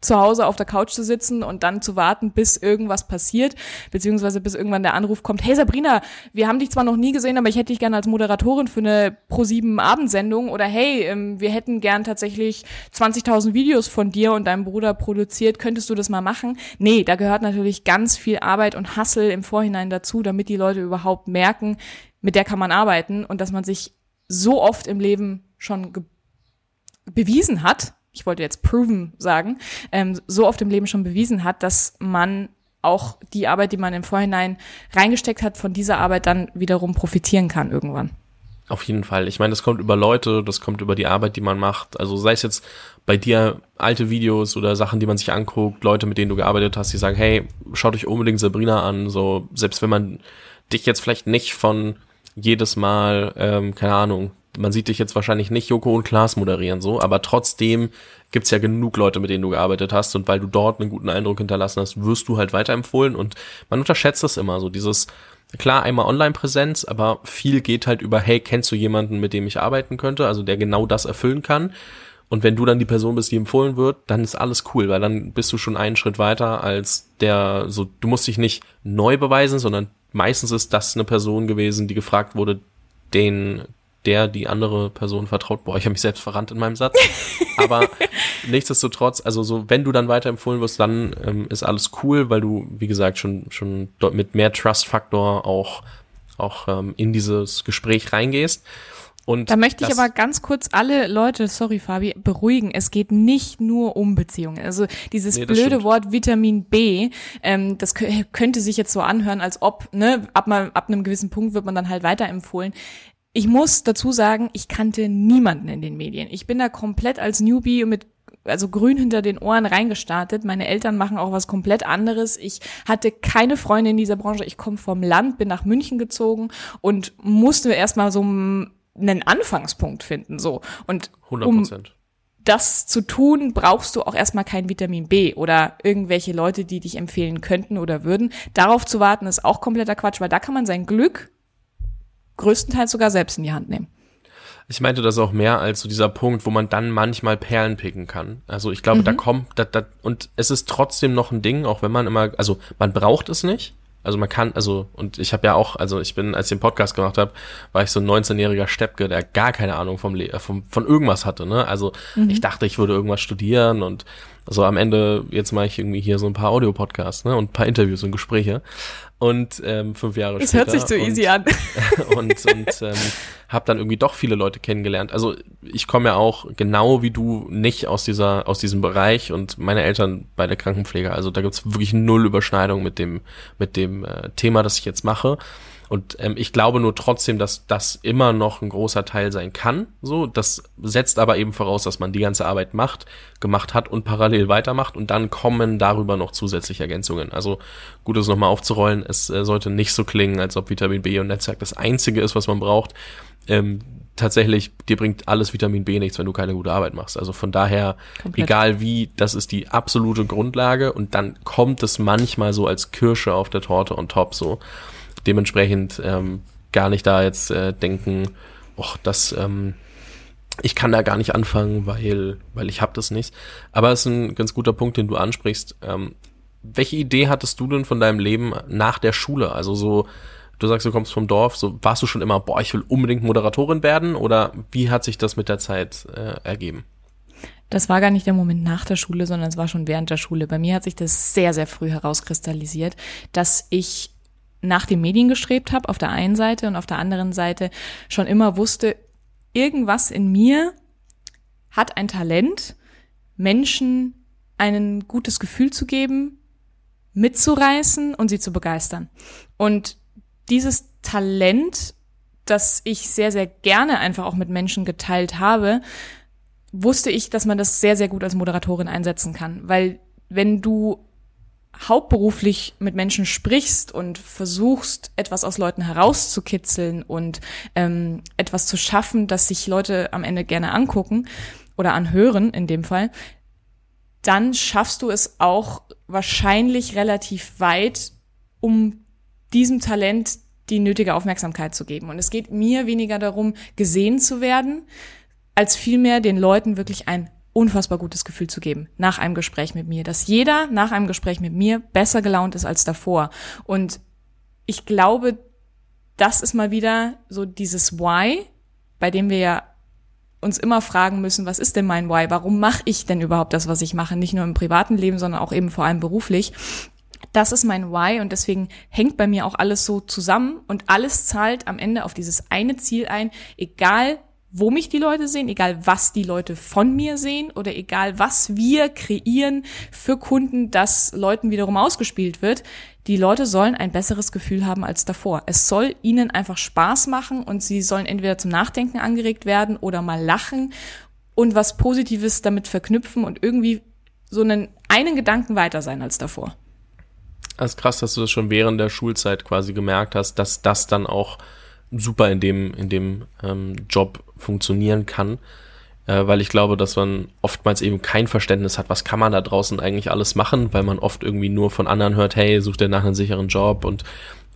zu Hause auf der Couch zu sitzen und dann zu warten, bis irgendwas passiert, beziehungsweise bis irgendwann der Anruf kommt, hey Sabrina, wir haben dich zwar noch nie gesehen, aber ich hätte dich gerne als Moderatorin für eine Pro7 Abendsendung oder hey, ähm, wir hätten gern tatsächlich 20.000 Videos von dir und deinem Bruder produziert, könntest du das mal machen? Nee, da gehört natürlich ganz viel Arbeit und Hassel im Vorhinein dazu, damit die Leute überhaupt merken, mit der kann man arbeiten und dass man sich so oft im Leben schon bewiesen hat, ich wollte jetzt proven sagen, ähm, so oft im Leben schon bewiesen hat, dass man auch die Arbeit, die man im Vorhinein reingesteckt hat, von dieser Arbeit dann wiederum profitieren kann irgendwann. Auf jeden Fall. Ich meine, das kommt über Leute, das kommt über die Arbeit, die man macht. Also sei es jetzt bei dir alte Videos oder Sachen, die man sich anguckt, Leute, mit denen du gearbeitet hast, die sagen, hey, schaut euch unbedingt Sabrina an. So, selbst wenn man dich jetzt vielleicht nicht von jedes Mal, ähm, keine Ahnung, man sieht dich jetzt wahrscheinlich nicht Joko und Klaas moderieren so, aber trotzdem gibt's ja genug Leute, mit denen du gearbeitet hast und weil du dort einen guten Eindruck hinterlassen hast, wirst du halt weiterempfohlen und man unterschätzt das immer so dieses klar einmal Online-Präsenz, aber viel geht halt über hey, kennst du jemanden, mit dem ich arbeiten könnte, also der genau das erfüllen kann. Und wenn du dann die Person bist, die empfohlen wird, dann ist alles cool, weil dann bist du schon einen Schritt weiter als der, so, du musst dich nicht neu beweisen, sondern meistens ist das eine Person gewesen, die gefragt wurde, den der die andere Person vertraut. Boah, ich habe mich selbst verrannt in meinem Satz. Aber nichtsdestotrotz, also so, wenn du dann weiterempfohlen wirst, dann ähm, ist alles cool, weil du, wie gesagt, schon schon dort mit mehr Trust-Faktor auch auch ähm, in dieses Gespräch reingehst. Und da möchte ich aber ganz kurz alle Leute, sorry Fabi, beruhigen. Es geht nicht nur um Beziehungen. Also dieses nee, blöde stimmt. Wort Vitamin B, ähm, das könnte sich jetzt so anhören, als ob, ne, ab, mal, ab einem gewissen Punkt wird man dann halt weiterempfohlen. Ich muss dazu sagen, ich kannte niemanden in den Medien. Ich bin da komplett als Newbie mit also grün hinter den Ohren reingestartet. Meine Eltern machen auch was komplett anderes. Ich hatte keine Freunde in dieser Branche. Ich komme vom Land, bin nach München gezogen und musste erstmal so einen Anfangspunkt finden. So. Und 100 Um das zu tun, brauchst du auch erstmal kein Vitamin B oder irgendwelche Leute, die dich empfehlen könnten oder würden. Darauf zu warten ist auch kompletter Quatsch, weil da kann man sein Glück größtenteils sogar selbst in die Hand nehmen. Ich meinte das auch mehr als so dieser Punkt, wo man dann manchmal Perlen picken kann. Also ich glaube, mhm. da kommt, da, da, und es ist trotzdem noch ein Ding, auch wenn man immer, also man braucht es nicht. Also man kann, also, und ich habe ja auch, also ich bin, als ich den Podcast gemacht habe, war ich so ein 19-jähriger Steppke, der gar keine Ahnung vom, Le vom von irgendwas hatte, ne? Also mhm. ich dachte, ich würde irgendwas studieren und also am Ende, jetzt mache ich irgendwie hier so ein paar Audio-Podcasts, ne? Und ein paar Interviews und Gespräche und ähm, fünf Jahre es später. Es hört sich so easy an. und und ähm, habe dann irgendwie doch viele Leute kennengelernt. Also ich komme ja auch genau wie du nicht aus dieser aus diesem Bereich und meine Eltern bei der Krankenpflege. Also da gibt's wirklich null Überschneidung mit dem mit dem äh, Thema, das ich jetzt mache. Und ähm, ich glaube nur trotzdem, dass das immer noch ein großer Teil sein kann. So, das setzt aber eben voraus, dass man die ganze Arbeit macht, gemacht hat und parallel weitermacht und dann kommen darüber noch zusätzliche Ergänzungen. Also gut, es nochmal aufzurollen. Es äh, sollte nicht so klingen, als ob Vitamin B und Netzwerk das einzige ist, was man braucht. Ähm, tatsächlich, dir bringt alles Vitamin B nichts, wenn du keine gute Arbeit machst. Also von daher, Komplett. egal wie, das ist die absolute Grundlage und dann kommt es manchmal so als Kirsche auf der Torte on top so dementsprechend ähm, gar nicht da jetzt äh, denken, och, das, ähm, ich kann da gar nicht anfangen, weil, weil ich habe das nicht. Aber es ist ein ganz guter Punkt, den du ansprichst. Ähm, welche Idee hattest du denn von deinem Leben nach der Schule? Also so, du sagst, du kommst vom Dorf, so warst du schon immer, boah, ich will unbedingt Moderatorin werden oder wie hat sich das mit der Zeit äh, ergeben? Das war gar nicht der Moment nach der Schule, sondern es war schon während der Schule. Bei mir hat sich das sehr, sehr früh herauskristallisiert, dass ich nach den Medien gestrebt habe, auf der einen Seite und auf der anderen Seite schon immer wusste, irgendwas in mir hat ein Talent, Menschen ein gutes Gefühl zu geben, mitzureißen und sie zu begeistern. Und dieses Talent, das ich sehr, sehr gerne einfach auch mit Menschen geteilt habe, wusste ich, dass man das sehr, sehr gut als Moderatorin einsetzen kann. Weil wenn du hauptberuflich mit Menschen sprichst und versuchst, etwas aus Leuten herauszukitzeln und ähm, etwas zu schaffen, das sich Leute am Ende gerne angucken oder anhören in dem Fall, dann schaffst du es auch wahrscheinlich relativ weit, um diesem Talent die nötige Aufmerksamkeit zu geben. Und es geht mir weniger darum, gesehen zu werden, als vielmehr den Leuten wirklich ein unfassbar gutes Gefühl zu geben nach einem Gespräch mit mir, dass jeder nach einem Gespräch mit mir besser gelaunt ist als davor. Und ich glaube, das ist mal wieder so dieses Why, bei dem wir ja uns immer fragen müssen, was ist denn mein Why? Warum mache ich denn überhaupt das, was ich mache? Nicht nur im privaten Leben, sondern auch eben vor allem beruflich. Das ist mein Why und deswegen hängt bei mir auch alles so zusammen und alles zahlt am Ende auf dieses eine Ziel ein, egal wo mich die Leute sehen, egal was die Leute von mir sehen oder egal was wir kreieren für Kunden, das Leuten wiederum ausgespielt wird. Die Leute sollen ein besseres Gefühl haben als davor. Es soll ihnen einfach Spaß machen und sie sollen entweder zum Nachdenken angeregt werden oder mal lachen und was Positives damit verknüpfen und irgendwie so einen, einen Gedanken weiter sein als davor. Das ist krass, dass du das schon während der Schulzeit quasi gemerkt hast, dass das dann auch super in dem, in dem ähm, Job funktionieren kann. Äh, weil ich glaube, dass man oftmals eben kein Verständnis hat, was kann man da draußen eigentlich alles machen, weil man oft irgendwie nur von anderen hört, hey, such dir nach einem sicheren Job und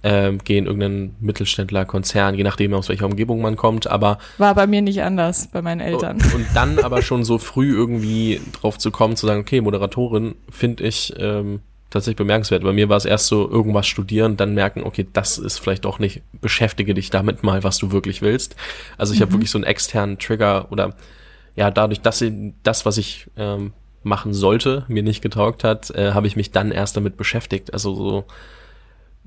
äh, geh in irgendeinen Mittelständler, Konzern, je nachdem, aus welcher Umgebung man kommt, aber. War bei mir nicht anders, bei meinen Eltern. Und, und dann aber schon so früh irgendwie drauf zu kommen, zu sagen, okay, Moderatorin finde ich ähm, tatsächlich bemerkenswert. Bei mir war es erst so irgendwas studieren, dann merken, okay, das ist vielleicht auch nicht, beschäftige dich damit mal, was du wirklich willst. Also ich mhm. habe wirklich so einen externen Trigger oder ja, dadurch, dass das, was ich ähm, machen sollte, mir nicht getaugt hat, äh, habe ich mich dann erst damit beschäftigt. Also so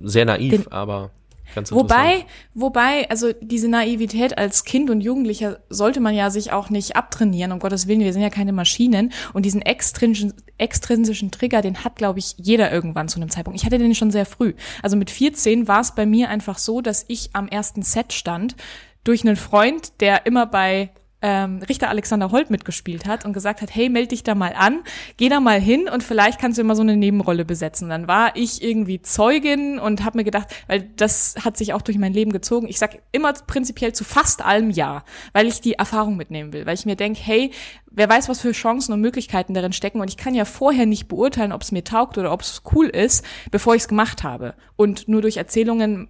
sehr naiv, Den, aber Ganz wobei, wobei, also diese Naivität als Kind und Jugendlicher sollte man ja sich auch nicht abtrainieren, um Gottes Willen, wir sind ja keine Maschinen. Und diesen extrinsischen, extrinsischen Trigger, den hat, glaube ich, jeder irgendwann zu einem Zeitpunkt. Ich hatte den schon sehr früh. Also mit 14 war es bei mir einfach so, dass ich am ersten Set stand durch einen Freund, der immer bei ähm, Richter Alexander Holt mitgespielt hat und gesagt hat, hey, melde dich da mal an, geh da mal hin und vielleicht kannst du immer so eine Nebenrolle besetzen. Dann war ich irgendwie Zeugin und habe mir gedacht, weil das hat sich auch durch mein Leben gezogen. Ich sag immer prinzipiell zu fast allem Ja, weil ich die Erfahrung mitnehmen will, weil ich mir denke, hey, wer weiß, was für Chancen und Möglichkeiten darin stecken und ich kann ja vorher nicht beurteilen, ob es mir taugt oder ob es cool ist, bevor ich es gemacht habe. Und nur durch Erzählungen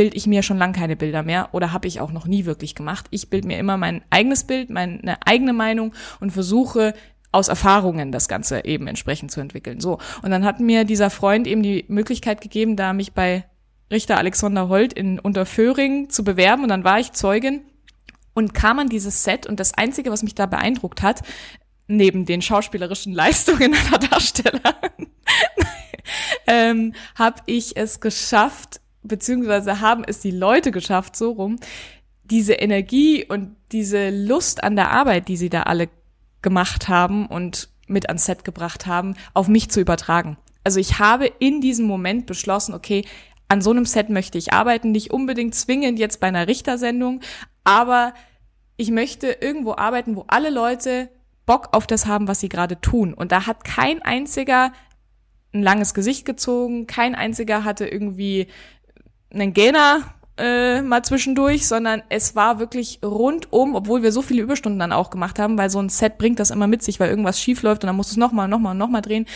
bild ich mir schon lange keine Bilder mehr oder habe ich auch noch nie wirklich gemacht. Ich bild mir immer mein eigenes Bild, meine eigene Meinung und versuche aus Erfahrungen das Ganze eben entsprechend zu entwickeln. So. Und dann hat mir dieser Freund eben die Möglichkeit gegeben, da mich bei Richter Alexander Holt in Unterföhring zu bewerben und dann war ich Zeugin und kam an dieses Set und das einzige, was mich da beeindruckt hat, neben den schauspielerischen Leistungen einer Darstellerin, ähm, habe ich es geschafft, beziehungsweise haben es die Leute geschafft, so rum, diese Energie und diese Lust an der Arbeit, die sie da alle gemacht haben und mit ans Set gebracht haben, auf mich zu übertragen. Also ich habe in diesem Moment beschlossen, okay, an so einem Set möchte ich arbeiten, nicht unbedingt zwingend jetzt bei einer Richtersendung, aber ich möchte irgendwo arbeiten, wo alle Leute Bock auf das haben, was sie gerade tun. Und da hat kein einziger ein langes Gesicht gezogen, kein einziger hatte irgendwie einen Gainer äh, mal zwischendurch, sondern es war wirklich rundum, obwohl wir so viele Überstunden dann auch gemacht haben, weil so ein Set bringt das immer mit sich, weil irgendwas schief läuft und dann musst du es nochmal, nochmal, nochmal drehen,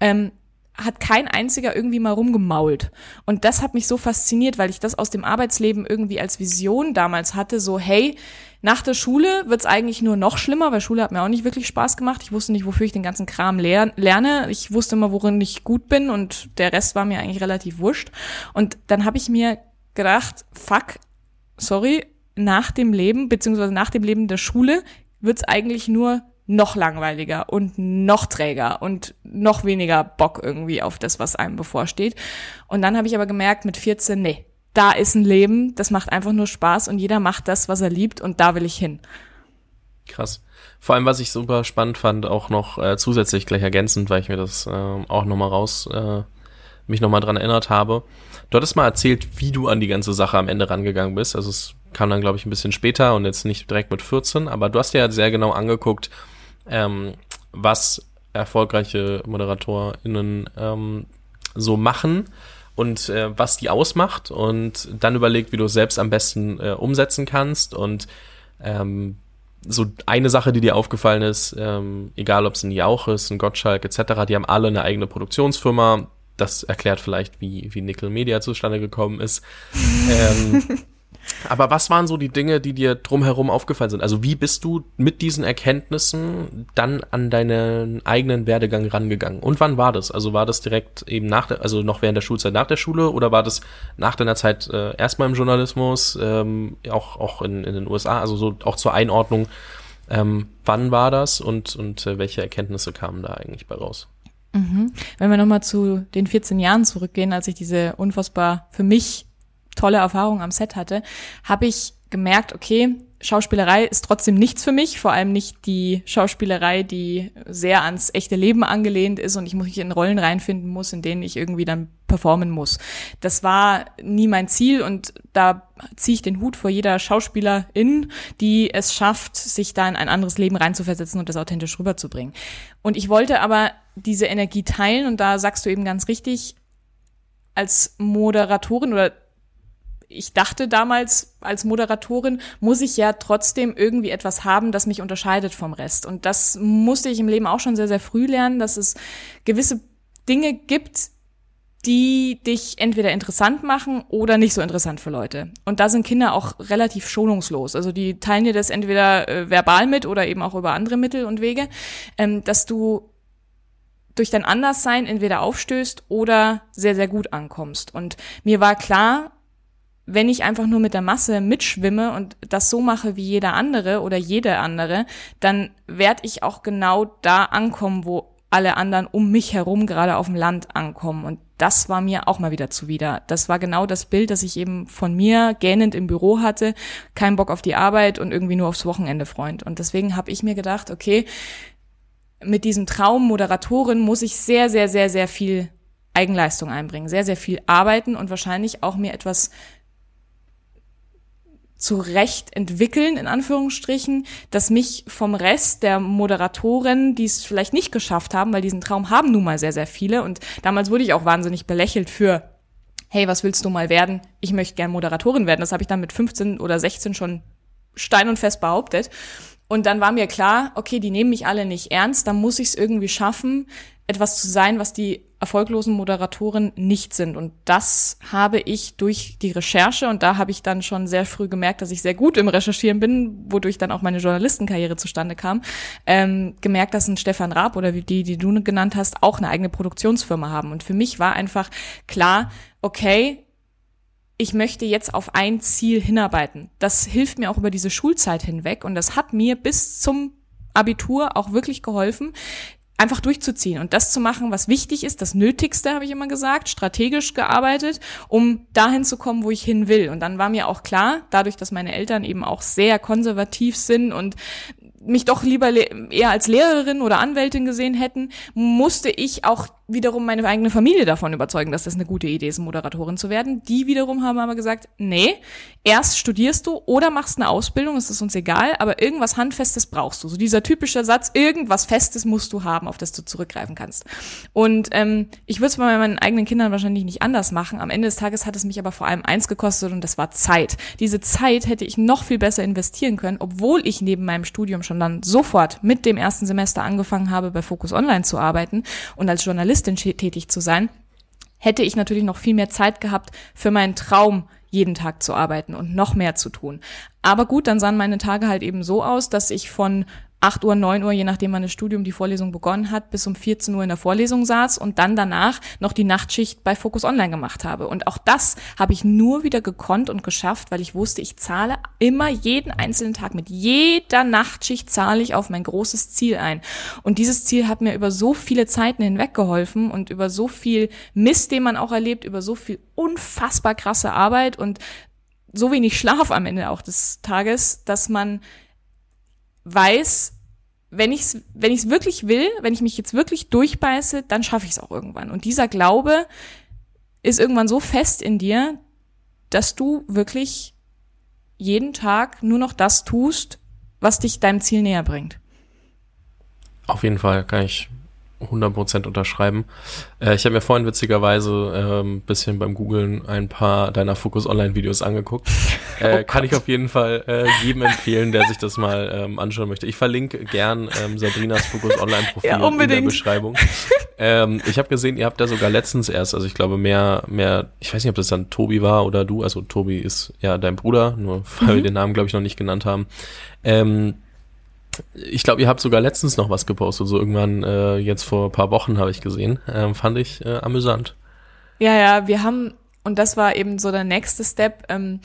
ähm, hat kein einziger irgendwie mal rumgemault. Und das hat mich so fasziniert, weil ich das aus dem Arbeitsleben irgendwie als Vision damals hatte, so hey, nach der Schule wird's eigentlich nur noch schlimmer, weil Schule hat mir auch nicht wirklich Spaß gemacht. Ich wusste nicht, wofür ich den ganzen Kram lerne. Ich wusste immer, worin ich gut bin und der Rest war mir eigentlich relativ wurscht. Und dann habe ich mir gedacht, fuck, sorry, nach dem Leben, beziehungsweise nach dem Leben der Schule wird's eigentlich nur noch langweiliger und noch träger und noch weniger Bock irgendwie auf das, was einem bevorsteht. Und dann habe ich aber gemerkt mit 14, nee, da ist ein Leben, das macht einfach nur Spaß und jeder macht das, was er liebt und da will ich hin. Krass. Vor allem, was ich super spannend fand, auch noch äh, zusätzlich gleich ergänzend, weil ich mir das äh, auch nochmal raus, äh, mich nochmal dran erinnert habe. Du hattest mal erzählt, wie du an die ganze Sache am Ende rangegangen bist. Also es kam dann, glaube ich, ein bisschen später und jetzt nicht direkt mit 14, aber du hast ja sehr genau angeguckt, ähm, was erfolgreiche ModeratorInnen ähm, so machen und äh, was die ausmacht und dann überlegt, wie du es selbst am besten äh, umsetzen kannst und ähm, so eine Sache, die dir aufgefallen ist, ähm, egal ob es ein Jauch ist, ein Gottschalk etc., die haben alle eine eigene Produktionsfirma. Das erklärt vielleicht, wie, wie Nickel Media zustande gekommen ist. ähm, aber was waren so die Dinge, die dir drumherum aufgefallen sind? Also wie bist du mit diesen Erkenntnissen dann an deinen eigenen Werdegang rangegangen? Und wann war das? Also war das direkt eben nach der, also noch während der Schulzeit nach der Schule oder war das nach deiner Zeit äh, erstmal im Journalismus, ähm, auch, auch in, in den USA, also so auch zur Einordnung, ähm, wann war das und, und äh, welche Erkenntnisse kamen da eigentlich bei raus? Mhm. Wenn wir nochmal zu den 14 Jahren zurückgehen, als ich diese unfassbar für mich tolle Erfahrung am Set hatte, habe ich gemerkt, okay, Schauspielerei ist trotzdem nichts für mich, vor allem nicht die Schauspielerei, die sehr ans echte Leben angelehnt ist und ich muss mich in Rollen reinfinden muss, in denen ich irgendwie dann performen muss. Das war nie mein Ziel und da ziehe ich den Hut vor jeder Schauspielerin, die es schafft, sich da in ein anderes Leben reinzuversetzen und das authentisch rüberzubringen. Und ich wollte aber diese Energie teilen und da sagst du eben ganz richtig, als Moderatorin oder ich dachte damals als Moderatorin, muss ich ja trotzdem irgendwie etwas haben, das mich unterscheidet vom Rest. Und das musste ich im Leben auch schon sehr, sehr früh lernen, dass es gewisse Dinge gibt, die dich entweder interessant machen oder nicht so interessant für Leute. Und da sind Kinder auch relativ schonungslos. Also die teilen dir das entweder äh, verbal mit oder eben auch über andere Mittel und Wege, ähm, dass du durch dein Anderssein entweder aufstößt oder sehr, sehr gut ankommst. Und mir war klar, wenn ich einfach nur mit der Masse mitschwimme und das so mache wie jeder andere oder jede andere, dann werde ich auch genau da ankommen, wo alle anderen um mich herum gerade auf dem Land ankommen. Und das war mir auch mal wieder zuwider. Das war genau das Bild, das ich eben von mir gähnend im Büro hatte. Kein Bock auf die Arbeit und irgendwie nur aufs Wochenende Freund. Und deswegen habe ich mir gedacht, okay, mit diesem Traum Moderatorin muss ich sehr, sehr, sehr, sehr viel Eigenleistung einbringen, sehr, sehr viel arbeiten und wahrscheinlich auch mir etwas zurecht entwickeln, in Anführungsstrichen, dass mich vom Rest der Moderatoren, die es vielleicht nicht geschafft haben, weil diesen Traum haben nun mal sehr, sehr viele. Und damals wurde ich auch wahnsinnig belächelt für, hey, was willst du mal werden? Ich möchte gern Moderatorin werden. Das habe ich dann mit 15 oder 16 schon stein und fest behauptet. Und dann war mir klar, okay, die nehmen mich alle nicht ernst, dann muss ich es irgendwie schaffen, etwas zu sein, was die erfolglosen Moderatoren nicht sind. Und das habe ich durch die Recherche, und da habe ich dann schon sehr früh gemerkt, dass ich sehr gut im Recherchieren bin, wodurch dann auch meine Journalistenkarriere zustande kam, ähm, gemerkt, dass ein Stefan Raab oder wie die, die du genannt hast, auch eine eigene Produktionsfirma haben. Und für mich war einfach klar, okay, ich möchte jetzt auf ein Ziel hinarbeiten. Das hilft mir auch über diese Schulzeit hinweg und das hat mir bis zum Abitur auch wirklich geholfen, einfach durchzuziehen und das zu machen, was wichtig ist, das Nötigste, habe ich immer gesagt, strategisch gearbeitet, um dahin zu kommen, wo ich hin will. Und dann war mir auch klar, dadurch, dass meine Eltern eben auch sehr konservativ sind und mich doch lieber eher als Lehrerin oder Anwältin gesehen hätten, musste ich auch wiederum meine eigene Familie davon überzeugen, dass das eine gute Idee ist, Moderatorin zu werden. Die wiederum haben aber gesagt, nee, erst studierst du oder machst eine Ausbildung, es ist uns egal, aber irgendwas Handfestes brauchst du. So dieser typische Satz, irgendwas Festes musst du haben, auf das du zurückgreifen kannst. Und ähm, ich würde es bei meinen eigenen Kindern wahrscheinlich nicht anders machen. Am Ende des Tages hat es mich aber vor allem eins gekostet und das war Zeit. Diese Zeit hätte ich noch viel besser investieren können, obwohl ich neben meinem Studium schon dann sofort mit dem ersten Semester angefangen habe, bei Focus Online zu arbeiten und als Journalistin Journalistin tätig zu sein, hätte ich natürlich noch viel mehr Zeit gehabt für meinen Traum, jeden Tag zu arbeiten und noch mehr zu tun. Aber gut, dann sahen meine Tage halt eben so aus, dass ich von 8 Uhr, 9 Uhr, je nachdem wann das Studium die Vorlesung begonnen hat, bis um 14 Uhr in der Vorlesung saß und dann danach noch die Nachtschicht bei Focus Online gemacht habe. Und auch das habe ich nur wieder gekonnt und geschafft, weil ich wusste, ich zahle immer jeden einzelnen Tag mit jeder Nachtschicht zahle ich auf mein großes Ziel ein. Und dieses Ziel hat mir über so viele Zeiten hinweg geholfen und über so viel Mist, den man auch erlebt, über so viel unfassbar krasse Arbeit und so wenig Schlaf am Ende auch des Tages, dass man weiß, wenn ich es wenn ich's wirklich will, wenn ich mich jetzt wirklich durchbeiße, dann schaffe ich es auch irgendwann. Und dieser Glaube ist irgendwann so fest in dir, dass du wirklich jeden Tag nur noch das tust, was dich deinem Ziel näher bringt. Auf jeden Fall kann ich 100% unterschreiben. Äh, ich habe mir vorhin witzigerweise ein ähm, bisschen beim Googlen ein paar deiner Focus Online Videos angeguckt. Äh, oh kann ich auf jeden Fall äh, jedem empfehlen, der sich das mal ähm, anschauen möchte. Ich verlinke gern ähm, Sabrinas Focus Online Profil ja, in der Beschreibung. ähm, ich habe gesehen, ihr habt da sogar letztens erst, also ich glaube mehr, mehr, ich weiß nicht, ob das dann Tobi war oder du, also Tobi ist ja dein Bruder, nur weil mhm. wir den Namen glaube ich noch nicht genannt haben. Ähm, ich glaube, ihr habt sogar letztens noch was gepostet, so irgendwann äh, jetzt vor ein paar Wochen habe ich gesehen. Ähm, fand ich äh, amüsant. Ja, ja, wir haben, und das war eben so der nächste Step, ähm,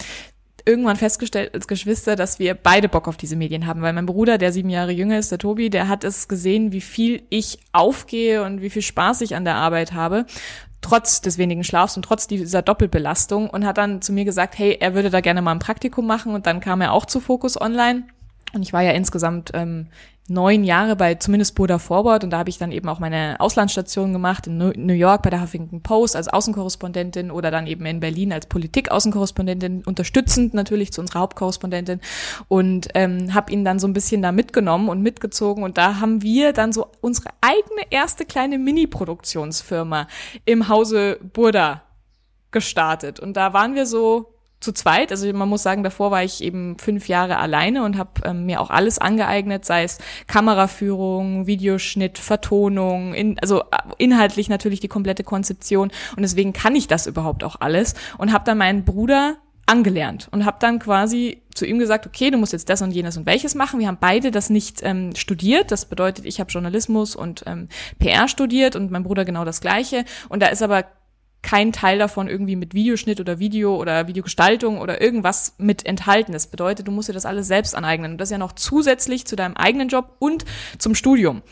irgendwann festgestellt als Geschwister, dass wir beide Bock auf diese Medien haben, weil mein Bruder, der sieben Jahre jünger ist, der Tobi, der hat es gesehen, wie viel ich aufgehe und wie viel Spaß ich an der Arbeit habe trotz des wenigen Schlafs und trotz dieser Doppelbelastung und hat dann zu mir gesagt, hey, er würde da gerne mal ein Praktikum machen und dann kam er auch zu Focus Online und ich war ja insgesamt ähm, neun Jahre bei zumindest Buddha Forward und da habe ich dann eben auch meine Auslandsstation gemacht in New York bei der Huffington Post als Außenkorrespondentin oder dann eben in Berlin als Politik-Außenkorrespondentin, unterstützend natürlich zu unserer Hauptkorrespondentin. Und ähm, habe ihn dann so ein bisschen da mitgenommen und mitgezogen. Und da haben wir dann so unsere eigene erste kleine Mini-Produktionsfirma im Hause Burda gestartet. Und da waren wir so zu zweit. Also man muss sagen, davor war ich eben fünf Jahre alleine und habe ähm, mir auch alles angeeignet, sei es Kameraführung, Videoschnitt, Vertonung, in, also äh, inhaltlich natürlich die komplette Konzeption. Und deswegen kann ich das überhaupt auch alles und habe dann meinen Bruder angelernt und habe dann quasi zu ihm gesagt, okay, du musst jetzt das und jenes und welches machen. Wir haben beide das nicht ähm, studiert. Das bedeutet, ich habe Journalismus und ähm, PR studiert und mein Bruder genau das gleiche. Und da ist aber kein Teil davon irgendwie mit Videoschnitt oder Video oder Videogestaltung oder irgendwas mit enthalten. Das bedeutet, du musst dir das alles selbst aneignen. Und das ja noch zusätzlich zu deinem eigenen Job und zum Studium.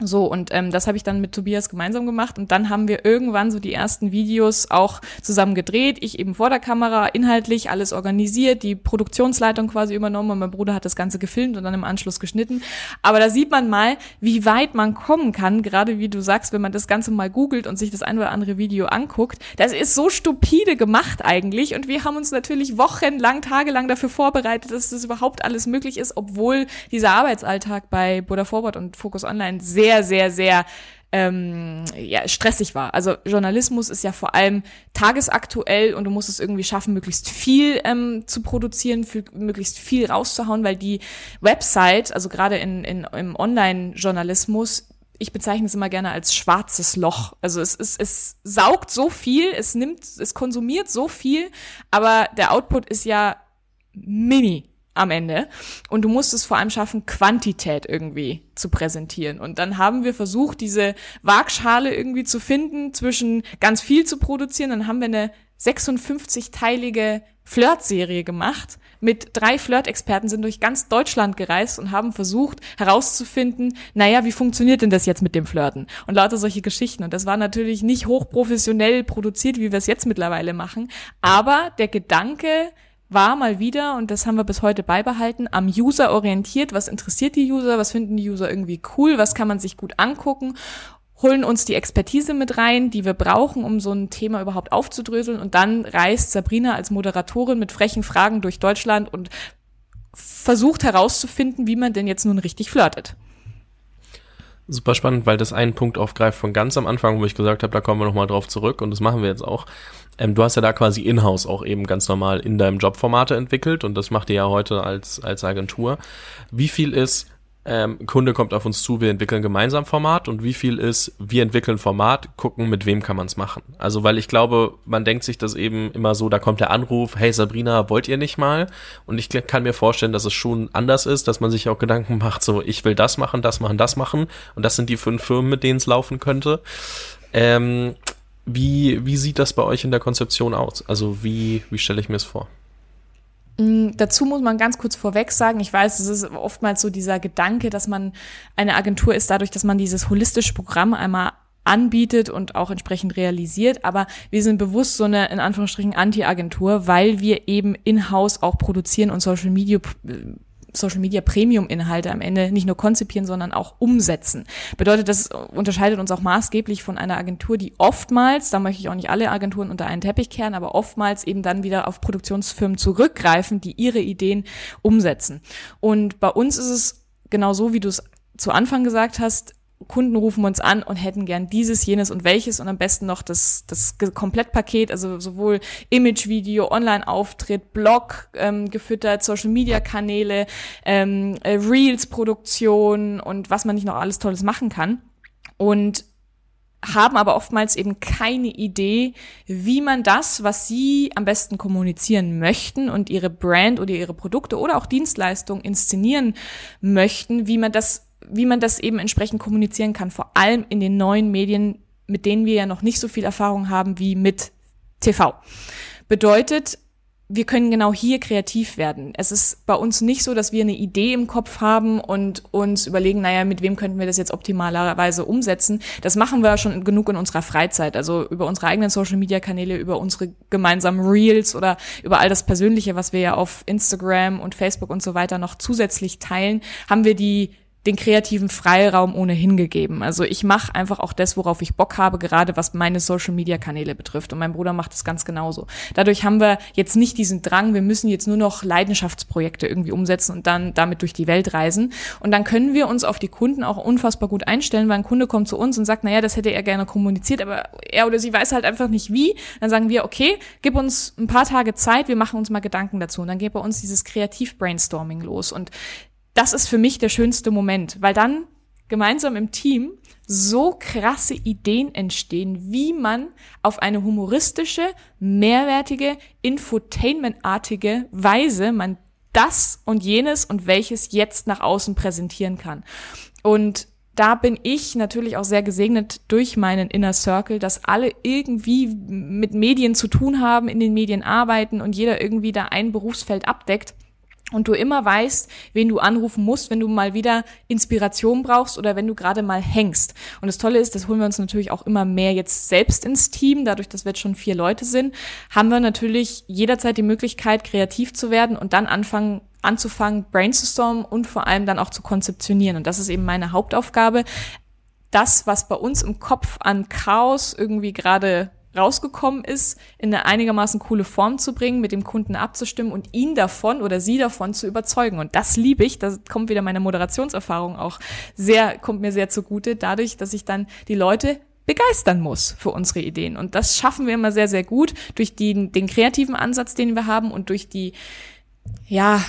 So, und ähm, das habe ich dann mit Tobias gemeinsam gemacht. Und dann haben wir irgendwann so die ersten Videos auch zusammen gedreht. Ich eben vor der Kamera, inhaltlich alles organisiert, die Produktionsleitung quasi übernommen und mein Bruder hat das Ganze gefilmt und dann im Anschluss geschnitten. Aber da sieht man mal, wie weit man kommen kann, gerade wie du sagst, wenn man das Ganze mal googelt und sich das ein oder andere Video anguckt. Das ist so stupide gemacht eigentlich. Und wir haben uns natürlich wochenlang, tagelang dafür vorbereitet, dass das überhaupt alles möglich ist, obwohl dieser Arbeitsalltag bei Buddha Forward und Focus Online sehr sehr, sehr, sehr ähm, ja, stressig war. Also Journalismus ist ja vor allem tagesaktuell und du musst es irgendwie schaffen, möglichst viel ähm, zu produzieren, für, möglichst viel rauszuhauen, weil die Website, also gerade in, in, im Online-Journalismus, ich bezeichne es immer gerne als schwarzes Loch. Also es, es, es saugt so viel, es nimmt, es konsumiert so viel, aber der Output ist ja mini am Ende. Und du musst es vor allem schaffen, Quantität irgendwie zu präsentieren. Und dann haben wir versucht, diese Waagschale irgendwie zu finden, zwischen ganz viel zu produzieren. Dann haben wir eine 56-teilige Flirt-Serie gemacht. Mit drei Flirt-Experten sind durch ganz Deutschland gereist und haben versucht herauszufinden, naja, wie funktioniert denn das jetzt mit dem Flirten? Und lauter solche Geschichten. Und das war natürlich nicht hochprofessionell produziert, wie wir es jetzt mittlerweile machen. Aber der Gedanke, war mal wieder, und das haben wir bis heute beibehalten, am User orientiert. Was interessiert die User? Was finden die User irgendwie cool? Was kann man sich gut angucken? holen uns die Expertise mit rein, die wir brauchen, um so ein Thema überhaupt aufzudröseln. Und dann reist Sabrina als Moderatorin mit frechen Fragen durch Deutschland und versucht herauszufinden, wie man denn jetzt nun richtig flirtet. Super spannend, weil das einen Punkt aufgreift von ganz am Anfang, wo ich gesagt habe, da kommen wir nochmal drauf zurück und das machen wir jetzt auch. Ähm, du hast ja da quasi in-house auch eben ganz normal in deinem Job Formate entwickelt und das macht ihr ja heute als, als Agentur. Wie viel ist, ähm, Kunde kommt auf uns zu, wir entwickeln gemeinsam Format und wie viel ist, wir entwickeln Format, gucken, mit wem kann man es machen. Also weil ich glaube, man denkt sich das eben immer so, da kommt der Anruf, hey Sabrina, wollt ihr nicht mal? Und ich kann mir vorstellen, dass es schon anders ist, dass man sich auch Gedanken macht, so ich will das machen, das machen, das machen und das sind die fünf Firmen, mit denen es laufen könnte. Ähm, wie, wie sieht das bei euch in der Konzeption aus? Also wie, wie stelle ich mir es vor? Mm, dazu muss man ganz kurz vorweg sagen, ich weiß, es ist oftmals so dieser Gedanke, dass man eine Agentur ist dadurch, dass man dieses holistische Programm einmal anbietet und auch entsprechend realisiert. Aber wir sind bewusst so eine, in Anführungsstrichen, Anti-Agentur, weil wir eben in-house auch produzieren und Social Media Social Media Premium Inhalte am Ende nicht nur konzipieren, sondern auch umsetzen. Bedeutet, das unterscheidet uns auch maßgeblich von einer Agentur, die oftmals, da möchte ich auch nicht alle Agenturen unter einen Teppich kehren, aber oftmals eben dann wieder auf Produktionsfirmen zurückgreifen, die ihre Ideen umsetzen. Und bei uns ist es genau so, wie du es zu Anfang gesagt hast, Kunden rufen uns an und hätten gern dieses, jenes und welches und am besten noch das, das Komplettpaket, also sowohl Image, Video, Online-Auftritt, Blog ähm, gefüttert, Social-Media-Kanäle, ähm, äh, Reels-Produktion und was man nicht noch alles Tolles machen kann. Und haben aber oftmals eben keine Idee, wie man das, was sie am besten kommunizieren möchten und ihre Brand oder ihre Produkte oder auch Dienstleistungen inszenieren möchten, wie man das, wie man das eben entsprechend kommunizieren kann, vor allem in den neuen Medien, mit denen wir ja noch nicht so viel Erfahrung haben wie mit TV. Bedeutet, wir können genau hier kreativ werden. Es ist bei uns nicht so, dass wir eine Idee im Kopf haben und uns überlegen, naja, mit wem könnten wir das jetzt optimalerweise umsetzen. Das machen wir schon genug in unserer Freizeit, also über unsere eigenen Social-Media-Kanäle, über unsere gemeinsamen Reels oder über all das Persönliche, was wir ja auf Instagram und Facebook und so weiter noch zusätzlich teilen, haben wir die den kreativen Freiraum ohnehin gegeben. Also ich mache einfach auch das, worauf ich Bock habe, gerade was meine Social-Media-Kanäle betrifft. Und mein Bruder macht es ganz genauso. Dadurch haben wir jetzt nicht diesen Drang, wir müssen jetzt nur noch Leidenschaftsprojekte irgendwie umsetzen und dann damit durch die Welt reisen. Und dann können wir uns auf die Kunden auch unfassbar gut einstellen, weil ein Kunde kommt zu uns und sagt, naja, das hätte er gerne kommuniziert, aber er oder sie weiß halt einfach nicht wie. Dann sagen wir, okay, gib uns ein paar Tage Zeit, wir machen uns mal Gedanken dazu. Und dann geht bei uns dieses Kreativ-Brainstorming los. Und das ist für mich der schönste Moment, weil dann gemeinsam im Team so krasse Ideen entstehen, wie man auf eine humoristische, mehrwertige, infotainmentartige Weise man das und jenes und welches jetzt nach außen präsentieren kann. Und da bin ich natürlich auch sehr gesegnet durch meinen Inner Circle, dass alle irgendwie mit Medien zu tun haben, in den Medien arbeiten und jeder irgendwie da ein Berufsfeld abdeckt und du immer weißt, wen du anrufen musst, wenn du mal wieder Inspiration brauchst oder wenn du gerade mal hängst. Und das Tolle ist, das holen wir uns natürlich auch immer mehr jetzt selbst ins Team. Dadurch, dass wir jetzt schon vier Leute sind, haben wir natürlich jederzeit die Möglichkeit, kreativ zu werden und dann anfangen, anzufangen, brainstormen und vor allem dann auch zu konzeptionieren. Und das ist eben meine Hauptaufgabe. Das, was bei uns im Kopf an Chaos irgendwie gerade rausgekommen ist, in eine einigermaßen coole Form zu bringen, mit dem Kunden abzustimmen und ihn davon oder sie davon zu überzeugen. Und das liebe ich. Da kommt wieder meine Moderationserfahrung auch sehr, kommt mir sehr zugute, dadurch, dass ich dann die Leute begeistern muss für unsere Ideen. Und das schaffen wir immer sehr, sehr gut durch die, den kreativen Ansatz, den wir haben und durch die, ja,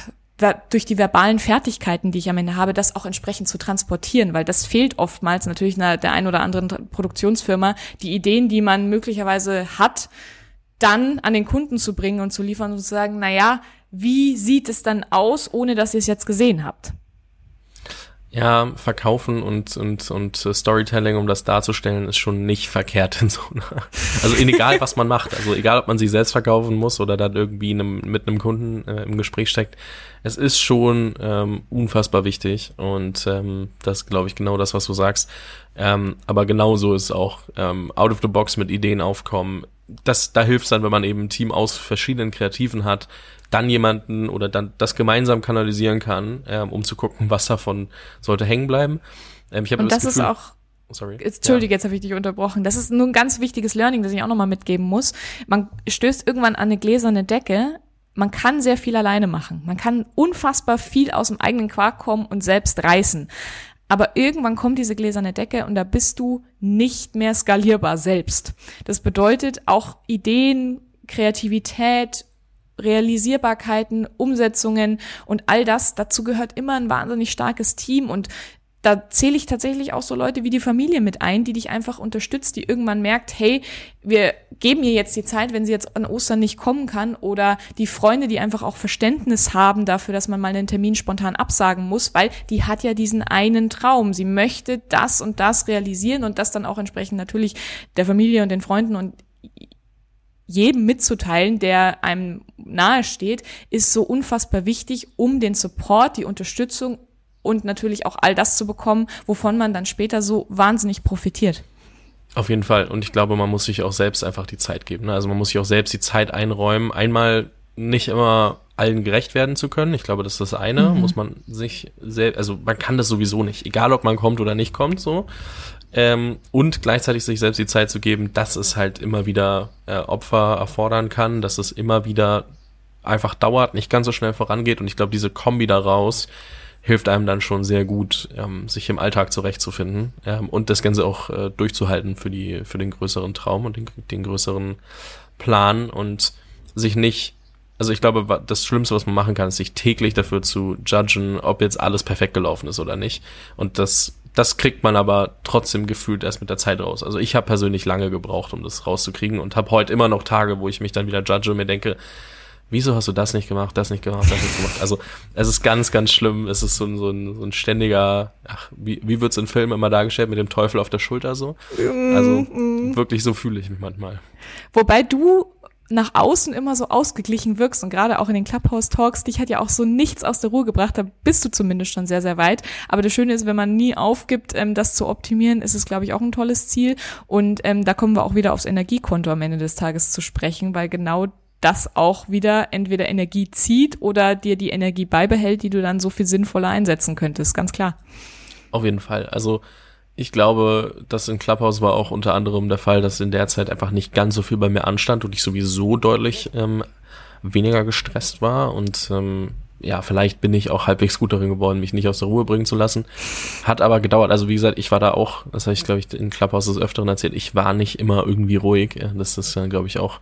durch die verbalen Fertigkeiten, die ich am Ende habe, das auch entsprechend zu transportieren, weil das fehlt oftmals natürlich einer, der ein oder anderen Produktionsfirma, die Ideen, die man möglicherweise hat, dann an den Kunden zu bringen und zu liefern und zu sagen, na ja, wie sieht es dann aus, ohne dass ihr es jetzt gesehen habt? Ja, verkaufen und, und, und Storytelling, um das darzustellen, ist schon nicht verkehrt in so einer. Also egal, was man macht, also egal, ob man sich selbst verkaufen muss oder dann irgendwie einem, mit einem Kunden äh, im Gespräch steckt, es ist schon ähm, unfassbar wichtig und ähm, das glaube ich genau das, was du sagst. Ähm, aber genauso ist auch ähm, out of the box mit Ideen aufkommen. Das, da hilft es dann, wenn man eben ein Team aus verschiedenen Kreativen hat, dann jemanden oder dann das gemeinsam kanalisieren kann, ähm, um zu gucken, was davon sollte hängen bleiben. Ähm, ich Und das, das Gefühl, ist auch Sorry. Entschuldige, ja. jetzt habe ich dich unterbrochen. Das ist nur ein ganz wichtiges Learning, das ich auch nochmal mitgeben muss. Man stößt irgendwann an eine gläserne Decke. Man kann sehr viel alleine machen. Man kann unfassbar viel aus dem eigenen Quark kommen und selbst reißen. Aber irgendwann kommt diese gläserne Decke und da bist du nicht mehr skalierbar selbst. Das bedeutet auch Ideen, Kreativität, Realisierbarkeiten, Umsetzungen und all das, dazu gehört immer ein wahnsinnig starkes Team und da zähle ich tatsächlich auch so Leute wie die Familie mit ein, die dich einfach unterstützt, die irgendwann merkt, hey, wir geben ihr jetzt die Zeit, wenn sie jetzt an Ostern nicht kommen kann oder die Freunde, die einfach auch Verständnis haben dafür, dass man mal einen Termin spontan absagen muss, weil die hat ja diesen einen Traum. Sie möchte das und das realisieren und das dann auch entsprechend natürlich der Familie und den Freunden und jedem mitzuteilen, der einem nahe steht, ist so unfassbar wichtig, um den Support, die Unterstützung und natürlich auch all das zu bekommen, wovon man dann später so wahnsinnig profitiert. Auf jeden Fall. Und ich glaube, man muss sich auch selbst einfach die Zeit geben. Ne? Also man muss sich auch selbst die Zeit einräumen. Einmal nicht immer allen gerecht werden zu können. Ich glaube, das ist das eine. Mhm. Muss man sich selbst, also man kann das sowieso nicht. Egal, ob man kommt oder nicht kommt, so ähm, und gleichzeitig sich selbst die Zeit zu geben, dass es halt immer wieder äh, Opfer erfordern kann, dass es immer wieder einfach dauert, nicht ganz so schnell vorangeht und ich glaube, diese Kombi daraus, hilft einem dann schon sehr gut, ähm, sich im Alltag zurechtzufinden ähm, und das Ganze auch äh, durchzuhalten für die für den größeren Traum und den, den größeren Plan und sich nicht also ich glaube, das Schlimmste, was man machen kann, ist sich täglich dafür zu judgen, ob jetzt alles perfekt gelaufen ist oder nicht. Und das, das kriegt man aber trotzdem gefühlt erst mit der Zeit raus. Also ich habe persönlich lange gebraucht, um das rauszukriegen und habe heute immer noch Tage, wo ich mich dann wieder judge und mir denke, wieso hast du das nicht gemacht, das nicht gemacht, das nicht gemacht. Also es ist ganz, ganz schlimm. Es ist so ein, so ein, so ein ständiger, ach, wie, wie wird's in Filmen immer dargestellt, mit dem Teufel auf der Schulter so. Also mm, mm. wirklich so fühle ich mich manchmal. Wobei du nach außen immer so ausgeglichen wirkst und gerade auch in den Clubhouse-Talks, dich hat ja auch so nichts aus der Ruhe gebracht, da bist du zumindest schon sehr, sehr weit. Aber das Schöne ist, wenn man nie aufgibt, ähm, das zu optimieren, ist es, glaube ich, auch ein tolles Ziel. Und ähm, da kommen wir auch wieder aufs Energiekonto am Ende des Tages zu sprechen, weil genau das auch wieder entweder Energie zieht oder dir die Energie beibehält, die du dann so viel sinnvoller einsetzen könntest, ganz klar. Auf jeden Fall. Also ich glaube, das in Clubhouse war auch unter anderem der Fall, dass in der Zeit einfach nicht ganz so viel bei mir anstand und ich sowieso deutlich ähm, weniger gestresst war und ähm, ja, vielleicht bin ich auch halbwegs gut darin geworden, mich nicht aus der Ruhe bringen zu lassen. Hat aber gedauert. Also wie gesagt, ich war da auch, das habe ich glaube ich in Clubhouse des Öfteren erzählt, ich war nicht immer irgendwie ruhig. Das ist dann glaube ich auch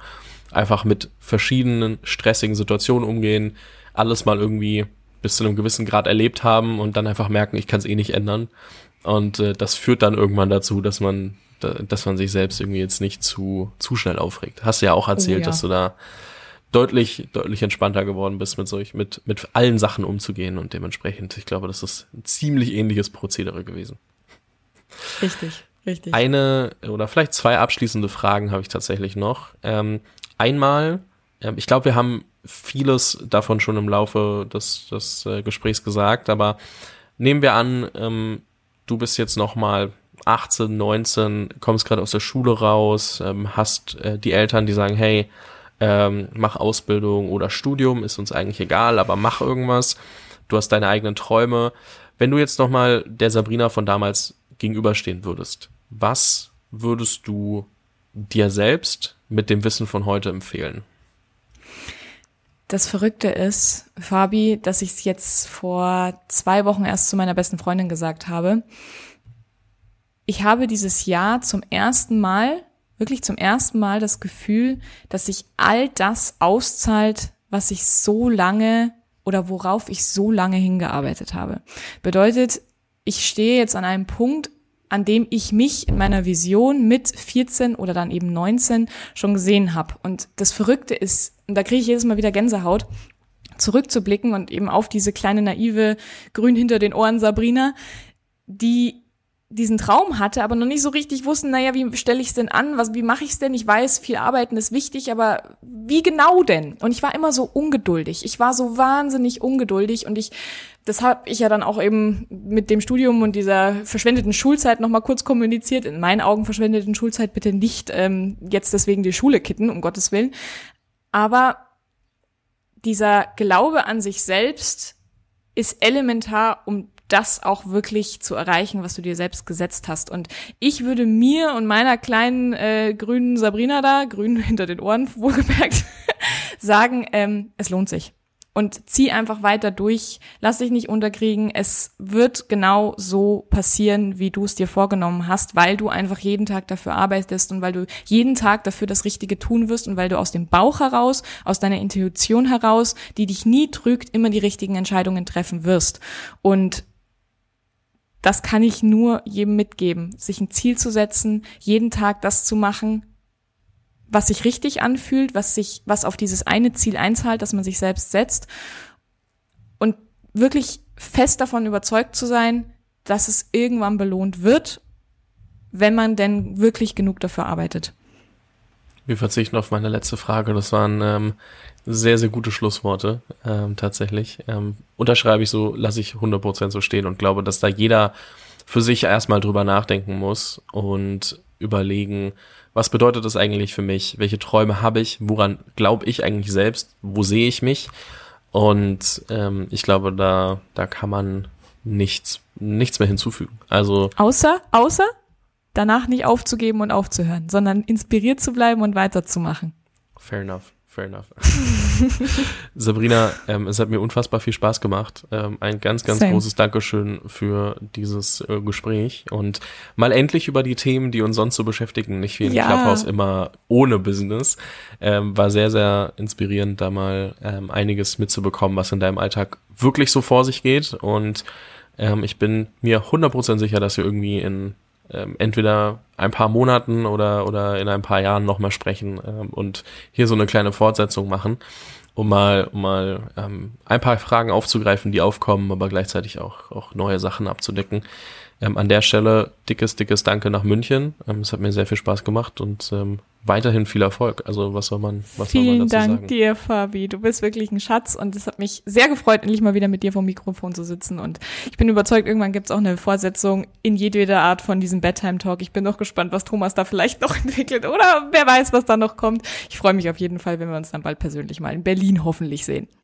einfach mit verschiedenen stressigen Situationen umgehen, alles mal irgendwie bis zu einem gewissen Grad erlebt haben und dann einfach merken, ich kann es eh nicht ändern. Und äh, das führt dann irgendwann dazu, dass man, da, dass man sich selbst irgendwie jetzt nicht zu, zu schnell aufregt. Hast du ja auch erzählt, oh, ja. dass du da deutlich, deutlich entspannter geworden bist, mit solch, mit, mit allen Sachen umzugehen und dementsprechend, ich glaube, das ist ein ziemlich ähnliches Prozedere gewesen. Richtig, richtig. Eine oder vielleicht zwei abschließende Fragen habe ich tatsächlich noch. Ähm, einmal, ähm, ich glaube, wir haben vieles davon schon im Laufe des, des äh, Gesprächs gesagt, aber nehmen wir an, ähm, du bist jetzt noch mal 18, 19, kommst gerade aus der Schule raus, ähm, hast äh, die Eltern, die sagen, hey, ähm, mach Ausbildung oder Studium, ist uns eigentlich egal, aber mach irgendwas. Du hast deine eigenen Träume. Wenn du jetzt noch mal der Sabrina von damals gegenüberstehen würdest, was würdest du dir selbst mit dem Wissen von heute empfehlen? Das Verrückte ist, Fabi, dass ich es jetzt vor zwei Wochen erst zu meiner besten Freundin gesagt habe. Ich habe dieses Jahr zum ersten Mal, wirklich zum ersten Mal das Gefühl, dass sich all das auszahlt, was ich so lange oder worauf ich so lange hingearbeitet habe. Bedeutet, ich stehe jetzt an einem Punkt, an dem ich mich in meiner Vision mit 14 oder dann eben 19 schon gesehen habe. Und das Verrückte ist, und da kriege ich jedes Mal wieder Gänsehaut, zurückzublicken und eben auf diese kleine naive Grün hinter den Ohren Sabrina, die diesen Traum hatte, aber noch nicht so richtig wussten, naja, wie stelle ich es denn an, was, wie mache ich es denn? Ich weiß, viel arbeiten ist wichtig, aber wie genau denn? Und ich war immer so ungeduldig. Ich war so wahnsinnig ungeduldig und ich, das habe ich ja dann auch eben mit dem Studium und dieser verschwendeten Schulzeit nochmal kurz kommuniziert. In meinen Augen verschwendeten Schulzeit bitte nicht ähm, jetzt deswegen die Schule kitten, um Gottes Willen. Aber dieser Glaube an sich selbst ist elementar, um das auch wirklich zu erreichen, was du dir selbst gesetzt hast. Und ich würde mir und meiner kleinen äh, grünen Sabrina da, grün hinter den Ohren wohlgemerkt, sagen, ähm, es lohnt sich und zieh einfach weiter durch. Lass dich nicht unterkriegen. Es wird genau so passieren, wie du es dir vorgenommen hast, weil du einfach jeden Tag dafür arbeitest und weil du jeden Tag dafür das Richtige tun wirst und weil du aus dem Bauch heraus, aus deiner Intuition heraus, die dich nie trügt, immer die richtigen Entscheidungen treffen wirst. Und das kann ich nur jedem mitgeben, sich ein Ziel zu setzen, jeden Tag das zu machen, was sich richtig anfühlt, was sich, was auf dieses eine Ziel einzahlt, das man sich selbst setzt und wirklich fest davon überzeugt zu sein, dass es irgendwann belohnt wird, wenn man denn wirklich genug dafür arbeitet. Wir verzichten auf meine letzte Frage. Das waren ähm, sehr, sehr gute Schlussworte, ähm, tatsächlich. Ähm, unterschreibe ich so, lasse ich 100% so stehen und glaube, dass da jeder für sich erstmal drüber nachdenken muss und überlegen, was bedeutet das eigentlich für mich? Welche Träume habe ich? Woran glaube ich eigentlich selbst? Wo sehe ich mich? Und ähm, ich glaube, da, da kann man nichts, nichts mehr hinzufügen. Also außer, außer danach nicht aufzugeben und aufzuhören, sondern inspiriert zu bleiben und weiterzumachen. Fair enough fair enough. Sabrina, ähm, es hat mir unfassbar viel Spaß gemacht. Ähm, ein ganz, ganz Same. großes Dankeschön für dieses äh, Gespräch und mal endlich über die Themen, die uns sonst so beschäftigen, nicht wie in ja. Clubhouse immer ohne Business. Ähm, war sehr, sehr inspirierend, da mal ähm, einiges mitzubekommen, was in deinem Alltag wirklich so vor sich geht und ähm, ich bin mir 100% sicher, dass wir irgendwie in ähm, entweder ein paar Monaten oder, oder in ein paar Jahren nochmal sprechen ähm, und hier so eine kleine Fortsetzung machen, um mal, um mal ähm, ein paar Fragen aufzugreifen, die aufkommen, aber gleichzeitig auch, auch neue Sachen abzudecken. Ähm, an der Stelle dickes, dickes Danke nach München. Ähm, es hat mir sehr viel Spaß gemacht und ähm, weiterhin viel Erfolg. Also was soll man, was Vielen soll man dazu Dank sagen? dir, Fabi. Du bist wirklich ein Schatz und es hat mich sehr gefreut, endlich mal wieder mit dir vom Mikrofon zu sitzen. Und ich bin überzeugt, irgendwann gibt es auch eine Fortsetzung in jedweder Art von diesem Bedtime-Talk. Ich bin noch gespannt, was Thomas da vielleicht noch entwickelt oder wer weiß, was da noch kommt. Ich freue mich auf jeden Fall, wenn wir uns dann bald persönlich mal in Berlin hoffentlich sehen.